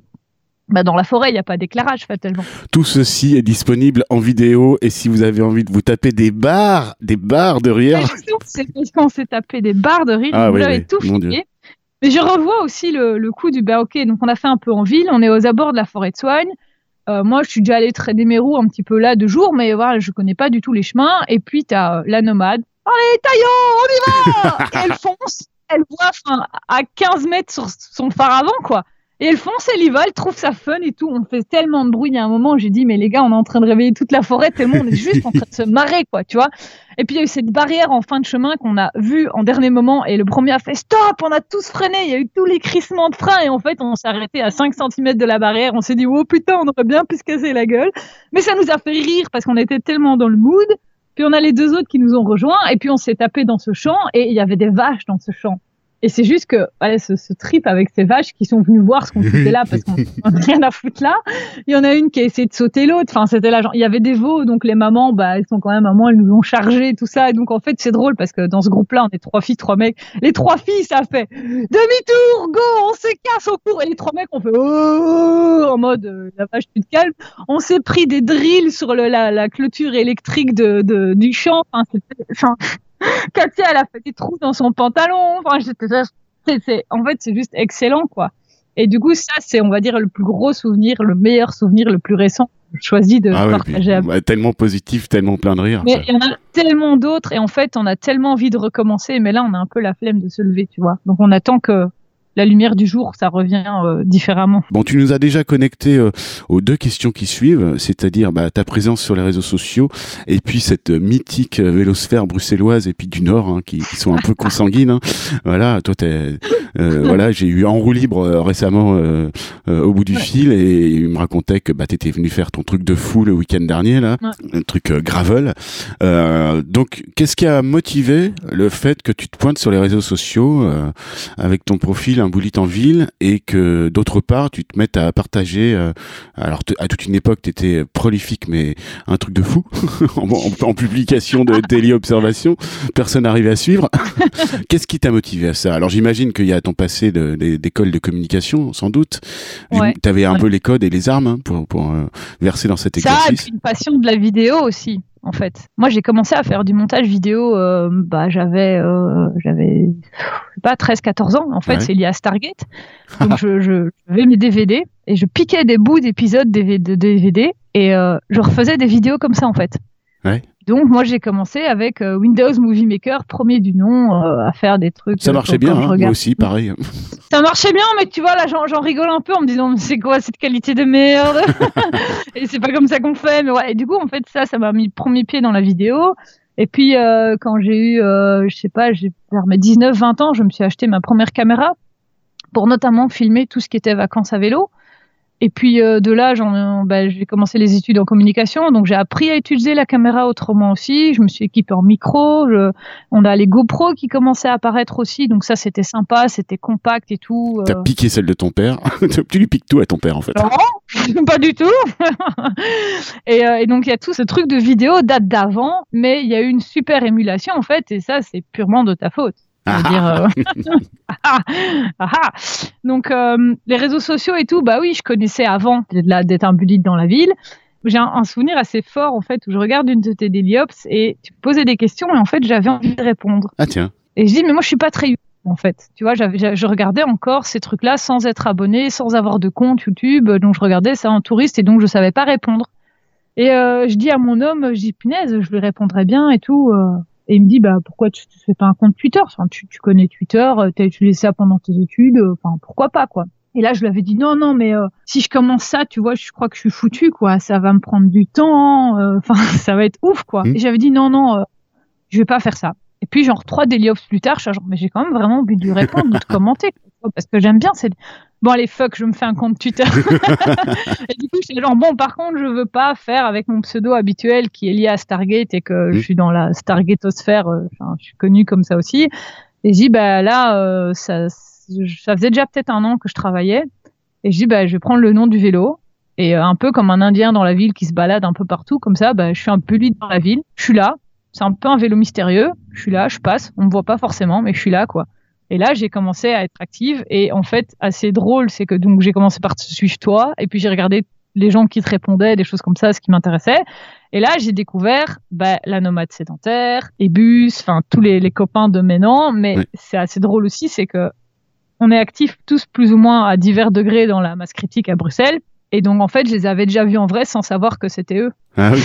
bah dans la forêt, il n'y a pas d'éclairage fatalement. Tout ceci est disponible en vidéo et si vous avez envie de vous taper des barres, des barres de rire. C'est parce qu'on s'est tapé des barres de rire, ah, vous l'avez tout filmé. Mais je revois aussi le, le coup du bah ok, donc on a fait un peu en ville, on est aux abords de la forêt de Soigne. Euh, moi, je suis déjà allée traîner mes roues un petit peu là de jour, mais voilà, je connais pas du tout les chemins. Et puis, tu as euh, la nomade. Allez, taillons, on y va Et elle fonce, elle voit à 15 mètres sur son phare avant, quoi. Et elle fonce, elle y va, elle trouve ça fun et tout. On fait tellement de bruit. Il y a un moment, j'ai dit, mais les gars, on est en train de réveiller toute la forêt, tellement on est juste en train de se marrer, quoi, tu vois. Et puis, il y a eu cette barrière en fin de chemin qu'on a vue en dernier moment. Et le premier a fait stop, on a tous freiné. Il y a eu tous les crissements de frein. Et en fait, on s'est arrêté à 5 cm de la barrière. On s'est dit, oh putain, on aurait bien pu se casser la gueule. Mais ça nous a fait rire parce qu'on était tellement dans le mood. Puis on a les deux autres qui nous ont rejoints. Et puis on s'est tapé dans ce champ. Et il y avait des vaches dans ce champ. Et c'est juste que ce, ce, trip avec ces vaches qui sont venues voir ce qu'on foutait là parce qu'on n'a rien à foutre là. Il y en a une qui a essayé de sauter l'autre. Enfin, c'était là. Genre, il y avait des veaux, donc les mamans, bah, elles sont quand même maman, elles nous ont chargé tout ça. Et donc en fait, c'est drôle parce que dans ce groupe-là, on est trois filles, trois mecs. Les trois filles, ça fait demi-tour, go, on se casse au cours. Et les trois mecs, on fait oh, en mode euh, la vache, tu te calmes. On s'est pris des drills sur le, la, la, clôture électrique de, de du champ. Enfin, Katia, elle a fait des trous dans son pantalon. Enfin, c'est, en fait, c'est juste excellent, quoi. Et du coup, ça, c'est, on va dire, le plus gros souvenir, le meilleur souvenir, le plus récent choisi de ah partager. Bah, tellement positif, tellement plein de rire. Mais il y en a tellement d'autres, et en fait, on a tellement envie de recommencer, mais là, on a un peu la flemme de se lever, tu vois. Donc, on attend que la lumière du jour, ça revient euh, différemment. Bon, tu nous as déjà connecté euh, aux deux questions qui suivent, c'est-à-dire bah, ta présence sur les réseaux sociaux et puis cette mythique euh, vélosphère bruxelloise et puis du Nord hein, qui, qui, sont un peu consanguines. Hein. Voilà, toi, t'es, voilà, j'ai eu en roue libre récemment au bout du fil et il me racontait que bah, t'étais venu faire ton truc de fou le week-end dernier là, un truc gravel. donc, qu'est-ce qui a motivé le fait que tu te pointes sur les réseaux sociaux avec ton profil un boulit en ville et que d'autre part tu te mettes à partager euh, alors à toute une époque tu étais prolifique mais un truc de fou en, publication de daily observation personne n'arrivait à suivre. Qu'est-ce qui t'a motivé à ça? Alors j'imagine qu'il y a ton passé d'école de, communication, sans doute. Tu avais un peu les codes et les armes hein, pour, pour euh, verser dans cet exercice. Ça, et une passion de la vidéo aussi en fait. Moi, j'ai commencé à faire du montage vidéo, euh, bah, j'avais, euh, j'avais, pas 13-14 ans. En fait, c'est lié à Stargate. Donc, je, je, je mes DVD et je piquais des bouts d'épisodes de DVD et euh, je refaisais des vidéos comme ça, en fait. Ouais. Donc moi j'ai commencé avec euh, Windows Movie Maker, premier du nom, euh, à faire des trucs. Ça marchait bien, hein, moi aussi, pareil. Ça marchait bien, mais tu vois là j'en rigole un peu en me disant c'est quoi cette qualité de merde Et c'est pas comme ça qu'on fait. Mais ouais, et du coup en fait ça, ça m'a mis le premier pied dans la vidéo. Et puis euh, quand j'ai eu, je sais pas, j'ai vers mes 19-20 ans, je me suis acheté ma première caméra pour notamment filmer tout ce qui était vacances à vélo. Et puis euh, de là, bah, j'ai commencé les études en communication, donc j'ai appris à utiliser la caméra autrement aussi. Je me suis équipée en micro. on a les GoPro qui commençaient à apparaître aussi, donc ça c'était sympa, c'était compact et tout. T'as euh. piqué celle de ton père? tu lui piques tout à ton père en fait. Non, pas du tout. et, euh, et, donc il y a tout ce truc de vidéo date d'avant, mais il y a eu une super émulation en fait, et ça c'est purement de ta faute. Euh, Donc euh, les réseaux sociaux et tout, bah oui, je connaissais avant d'être un bully dans la ville. J'ai un, souvenir assez fort en fait où je regarde une de tes Deliops et tu posais des questions et en fait j'avais envie de répondre. Ah tiens. Et je dis mais moi je suis pas très en fait. Tu vois, je regardais encore ces trucs-là sans être abonné, sans avoir de compte YouTube. Donc je regardais ça en touriste et donc je savais pas répondre. Et euh, je dis à mon homme, je dis punaise, je lui répondrais bien et tout. Et il me dit, bah, pourquoi tu ne fais pas un compte Twitter? Enfin, tu, tu connais Twitter, euh, tu as utilisé ça pendant tes études, euh, enfin, pourquoi pas, quoi. Et là, je lui avais dit, non, non, mais euh, si je commence ça, tu vois, je crois que je suis foutu, quoi. Ça va me prendre du temps, enfin, ça va être ouf, quoi. Mmh. Et j'avais dit, non, non, je vais pas faire ça. Et puis, genre, trois daily plus tard, je suis genre, mais j'ai quand même vraiment envie de lui répondre, de te commenter, parce que j'aime bien, c'est bon allez fuck je me fais un compte Twitter. Et du coup j'étais genre bon par contre je veux pas faire avec mon pseudo habituel qui est lié à Stargate et que je suis dans la Stargateosphère euh, je suis connu comme ça aussi. Et je dis bah là euh, ça ça faisait déjà peut-être un an que je travaillais. Et je dis bah je vais prendre le nom du vélo. Et euh, un peu comme un indien dans la ville qui se balade un peu partout comme ça bah je suis un peu lui dans la ville. Je suis là. C'est un peu un vélo mystérieux. Je suis là je passe. On me voit pas forcément mais je suis là quoi et là, j'ai commencé à être active. Et en fait, assez drôle, c'est que donc j'ai commencé par te suivre toi, et puis j'ai regardé les gens qui te répondaient, des choses comme ça, ce qui m'intéressait. Et là, j'ai découvert bah, la nomade sédentaire, Ebus, enfin tous les, copains de maintenant. Mais c'est assez drôle aussi, c'est que on est actifs tous plus ou moins à divers degrés dans la masse critique à Bruxelles. Et donc, en fait, je les avais déjà vus en vrai sans savoir que c'était eux. Ah oui.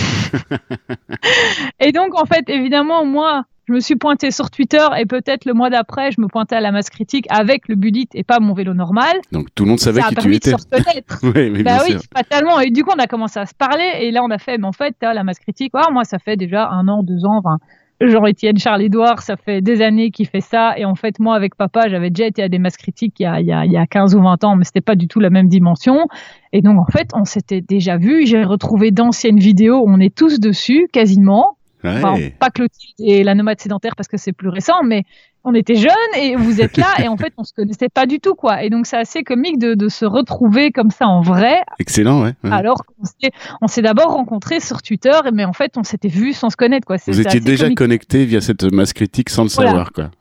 et donc, en fait, évidemment, moi, je me suis pointée sur Twitter et peut-être le mois d'après, je me pointais à la masse critique avec le Bullet et pas mon vélo normal. Donc tout le monde savait qui tu étais. oui, mais bah oui, pas tellement. Et du coup, on a commencé à se parler et là, on a fait, mais en fait, la masse critique, oh, moi, ça fait déjà un an, deux ans, enfin, genre Étienne Charles Edouard, ça fait des années qu'il fait ça. Et en fait, moi, avec papa, j'avais déjà été à des masses critiques il y a, il y a, il y a 15 ou 20 ans, mais c'était pas du tout la même dimension. Et donc, en fait, on s'était déjà vu. J'ai retrouvé d'anciennes vidéos. On est tous dessus, quasiment pas Clotilde et la nomade sédentaire parce que c'est plus récent, mais on était jeunes et vous êtes là et en fait on se connaissait pas du tout quoi. Et donc c'est assez comique de, de, se retrouver comme ça en vrai. Excellent, ouais. Alors qu'on s'est d'abord rencontrés sur Twitter, mais en fait on s'était vus sans se connaître quoi. Vous étiez déjà connectés via cette masse critique sans le savoir quoi.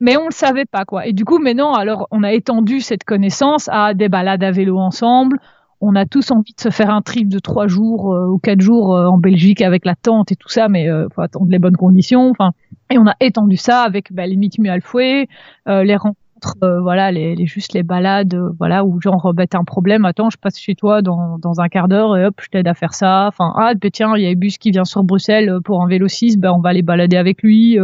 Mais on le savait pas quoi. Et du coup maintenant alors on a étendu cette connaissance à des balades à vélo ensemble on a tous envie de se faire un trip de trois jours euh, ou quatre jours euh, en Belgique avec la tente et tout ça, mais euh, faut attendre les bonnes conditions. Enfin, et on a étendu ça avec bah, les mythes Alfoué, les rencontres euh, voilà, les, juste les balades, euh, voilà, où genre, bah, t'as un problème, attends, je passe chez toi dans, dans un quart d'heure et hop, je t'aide à faire ça. Enfin, ah, bah, tiens, il y a un bus qui vient sur Bruxelles euh, pour un vélo 6, ben, on va aller balader avec lui.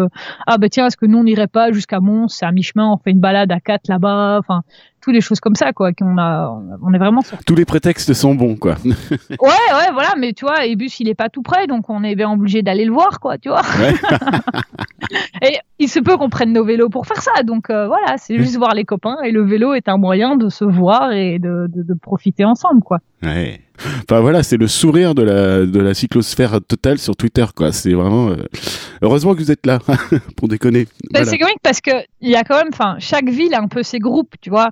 ah, bah, tiens, est-ce que nous, on n'irait pas jusqu'à Mons, c'est à mi-chemin, on fait une balade à 4 là-bas. Enfin, toutes les choses comme ça, quoi, qu'on a, on est vraiment Tous les prétextes sont bons, quoi. ouais, ouais, voilà, mais tu vois, Ebus, il est pas tout près, donc on est bien obligé d'aller le voir, quoi, tu vois. et il se peut qu'on prenne nos vélos pour faire ça, donc voilà, c'est juste voir les copains et le vélo est un moyen de se voir et de, de, profiter ensemble, quoi. Ouais. Enfin voilà, c'est le sourire de la de la cyclosphère totale sur Twitter, quoi. C'est vraiment euh, heureusement que vous êtes là pour déconner. Ben, C'est comique parce que il y a quand même, enfin, chaque ville a un peu ses groupes, tu vois.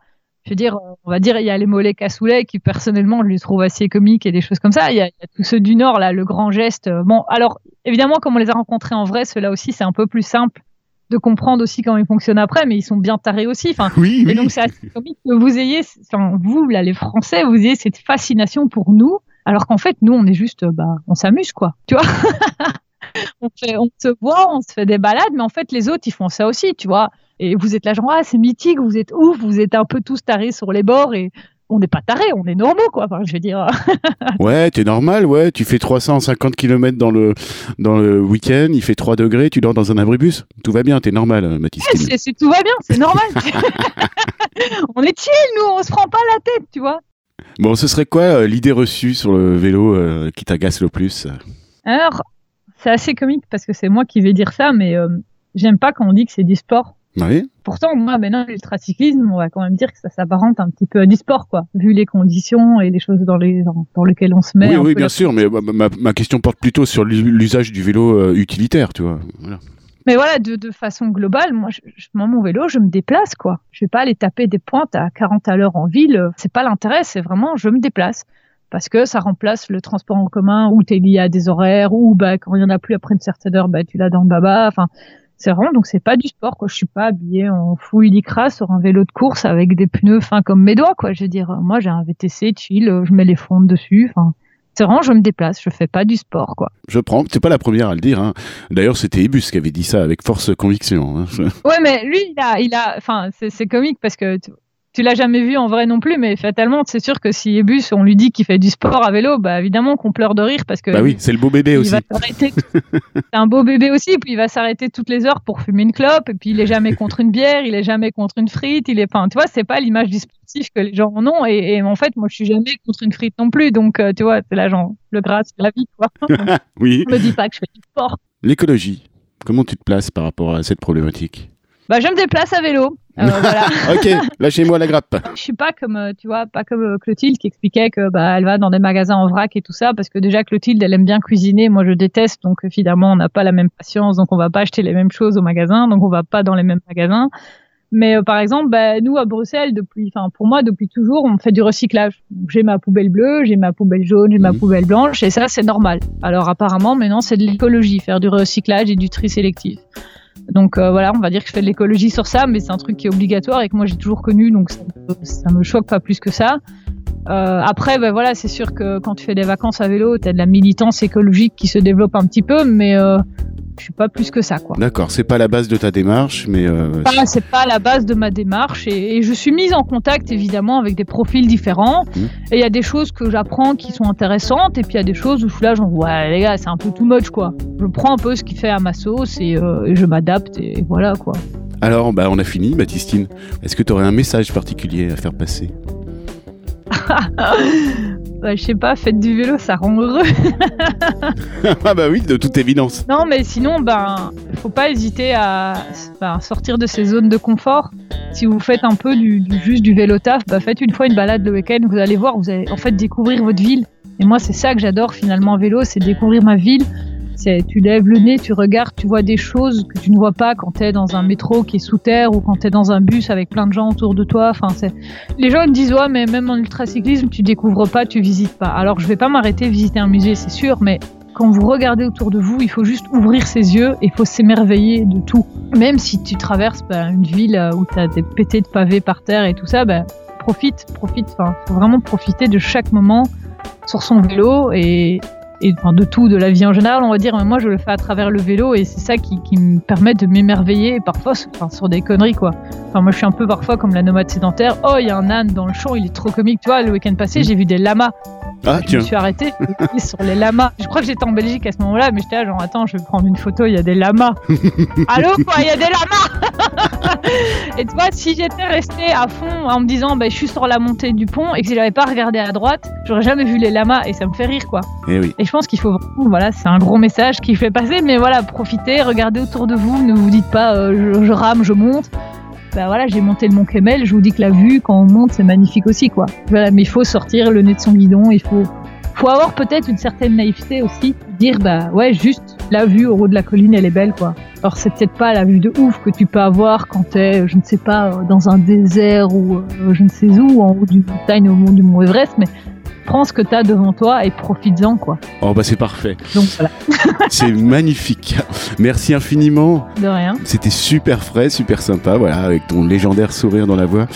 Je veux dire, on va dire, il y a les mollets cassoulet qui personnellement je les trouve assez comiques et des choses comme ça. Il y, a, tous ceux du Nord là, le grand geste. Bon, alors évidemment, comme on les a rencontrés en vrai, ceux-là aussi c'est un peu plus simple de comprendre aussi comment ils fonctionnent après, mais ils sont bien tarés aussi. Enfin, Oui, et oui. donc c'est assez comique que vous ayez, enfin, vous là les Français, vous ayez cette fascination pour nous, alors qu'en fait nous on est juste, euh, bah, on s'amuse quoi, tu vois? on, fait- on se voit, on se fait des balades, mais en fait les autres ils font ça aussi, tu vois. Et vous êtes là genre ah c'est mythique, vous êtes ouf, vous êtes un peu tous tarés sur les bords et on n'est pas tarés, on est normaux quoi. Enfin je veux dire. Ouais, t'es normal, ouais. Tu fais 350 km dans le, dans le week-end, il fait 3 degrés, tu dors dans un abribus. Tout va bien, t'es normal, euh, Mathistine. c'est, c'est- tout va bien, c'est normal. on est chill, nous, on se prend pas la tête, tu vois. Bon, ce serait quoi euh, l'idée reçue sur le vélo euh, qui t'agace le plus? Alors, c'est assez comique parce que c'est moi qui vais dire ça, mais euh, j'aime pas quand on dit que c'est du sport. Oui. Pourtant, moi, maintenant, l'ultracyclisme, on va quand même dire que ça s'apparente un petit peu à du sport, quoi, vu les conditions et les choses dans, les, dans, dans lesquelles on se met. Oui, bien la- sûr, mais ma, ma- question porte plutôt sur l'usage du vélo euh, utilitaire, tu vois. Voilà. Mais voilà, de, de façon globale, moi, je, je prends mon vélo, je me déplace, quoi. Je vais pas aller taper des pointes à 40 à l'heure en ville. C'est pas l'intérêt, c'est vraiment, je me déplace. Parce que ça remplace le transport en commun où tu es lié à des horaires, ou bah, quand il y en a plus après une certaine heure, bah, tu l'as dans le baba. Enfin, c'est vraiment, donc c'est pas du sport, quoi. Je suis pas habillée en fouille lycra sur un vélo de course avec des pneus fins comme mes doigts, quoi. Je veux dire, moi, j'ai un VTC chill, je mets les fonds dessus. Enfin, c'est vraiment, je me déplace, je fais pas du sport, quoi. Je prends. C'est pas la première à le dire. Hein. D'ailleurs, c'était Ebus qui avait dit ça avec force conviction. hein. Ouais, mais lui, il a, il a, enfin, c'est comique parce que tu, l'as jamais vu en vrai non plus, mais fatalement, c'est sûr que si Ebus, on lui dit qu'il fait du sport à vélo, bah évidemment qu'on pleure de rire parce que Bah oui, c'est le beau bébé il aussi. c'est un beau bébé aussi, puis il va s'arrêter toutes les heures pour fumer une clope, et puis il est jamais contre une bière, il est jamais contre une frite, il est, enfin, tu vois, c'est pas l'image du sportif que les gens en ont, et, et en fait, moi, je suis jamais contre une frite non plus, donc euh, tu vois, c'est là, genre, le gras, c'est la vie, quoi. Oui. Je me dis pas que je fais du sport. L'écologie. Comment tu te places par rapport à cette problématique? Bah, je me déplace à vélo. Euh, voilà. Ok, lâchez-moi la grappe. je suis pas comme euh, tu vois pas comme euh, Clotilde qui expliquait que bah elle va dans des magasins en vrac et tout ça parce que déjà Clotilde elle aime bien cuisiner. Moi je déteste. Donc évidemment on n'a pas la même patience. Donc on va pas acheter les mêmes choses au magasin. Donc on va pas dans les mêmes magasins. Mais euh, par exemple bah, nous à Bruxelles depuis enfin pour moi depuis toujours on fait du recyclage. J'ai ma poubelle bleue j'ai ma poubelle jaune j'ai ma Mhm. poubelle blanche. Et ça c'est normal. Alors apparemment maintenant c'est de l'écologie faire du recyclage et du tri sélectif donc euh, voilà, on va dire que je fais de l'écologie sur ça, mais c'est un truc qui est obligatoire et que moi j'ai toujours connu, donc ça, me choque pas plus que ça. Euh, après, ben voilà, c'est sûr que quand tu fais des vacances à vélo, tu de la militance écologique qui se développe un petit peu, mais euh, je suis pas plus que ça, quoi. D'accord, c'est pas la base de ta démarche, mais euh, Pas- c'est pas la base de ma démarche et, et je suis mise en contact évidemment avec des profils différents Mhm. et il y a des choses que j'apprends qui sont intéressantes et puis il y a des choses où je suis là genre ouais les gars c'est un peu too much quoi je prends un peu ce qui fait à ma sauce et, euh, et je m'adapte et voilà quoi alors bah on a fini, Baptistine. Est-ce que tu aurais un message particulier à faire passer? Bah, je sais pas, faites du vélo, ça rend heureux. Ah bah oui, de toute évidence. Non, mais sinon, ben, faut pas hésiter à ben, sortir de ces zones de confort. Si vous faites un peu du, du- juste du vélo taf, bah, faites une fois une balade le week-end, vous allez voir, vous allez en fait découvrir votre ville. Et moi, c'est ça que j'adore finalement en vélo, c'est découvrir ma ville. Tu lèves le nez, tu regardes, tu vois des choses que tu ne vois pas quand tu es dans un métro qui est sous terre ou quand tu es dans un bus avec plein de gens autour de toi. Enfin. Les gens me disent, ouais, mais même en ultracyclisme, tu découvres pas, tu visites pas. Alors, je vais pas m'arrêter visiter un musée, c'est sûr, mais quand vous regardez autour de vous, il faut juste ouvrir ses yeux et il faut s'émerveiller de tout. Même si tu traverses bah, une ville où tu as des pétés de pavés par terre et tout ça, bah, profite, profite. Enfin, faut vraiment profiter de chaque moment sur son vélo et, et enfin, de tout, de la vie en général, on va dire. Mais moi, je le fais à travers le vélo et c'est ça qui, qui me permet de m'émerveiller parfois enfin, sur des conneries, quoi. Enfin, moi, je suis un peu parfois comme la nomade sédentaire. Oh, il y a un âne dans le champ, il est trop comique. Tu vois, le week-end passé, j'ai vu des lamas. Ah Je me suis arrêtée sur les lamas. Je crois que j'étais en Belgique à ce moment-là, mais j'étais là, genre, attends, je vais prendre une photo, il y a des lamas. Allô, quoi, il y a des lamas Et tu vois, si j'étais restée à fond en me disant, bah, je suis sur la montée du pont et que si j'avais pas regardé à droite, j'aurais jamais vu les lamas et ça me fait rire, quoi. eh oui. Et je pense qu'il faut vraiment, voilà, c'est un gros message qu'il fait passer, mais voilà, profitez, regardez autour de vous, ne vous dites pas, euh, je, je rame, je monte. Bah voilà, j'ai monté le Mont Kemmel, je vous dis que la vue, quand on monte, c'est magnifique aussi, quoi. Voilà, mais il faut sortir le nez de son guidon, il faut, faut avoir peut-être une certaine naïveté aussi, dire, bah ouais, juste la vue au haut de la colline, elle est belle, quoi. Alors c'est peut-être pas la vue de ouf que tu peux avoir quand t'es, je ne sais pas, dans un désert ou euh, je ne sais où, en haut d'une montagne, au mont du Mont Everest, mais prends ce que tu as devant toi et profites-en, quoi. Oh, bah, c'est parfait. Donc, voilà. c'est magnifique. Merci infiniment. De rien. C'était super frais, super sympa, voilà, avec ton légendaire sourire dans la voix.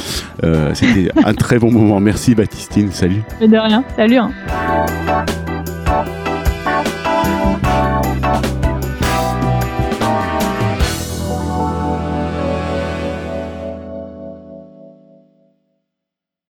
Euh, C'était un très bon moment. Merci, Baptistine. Salut. de rien. Salut. Hein.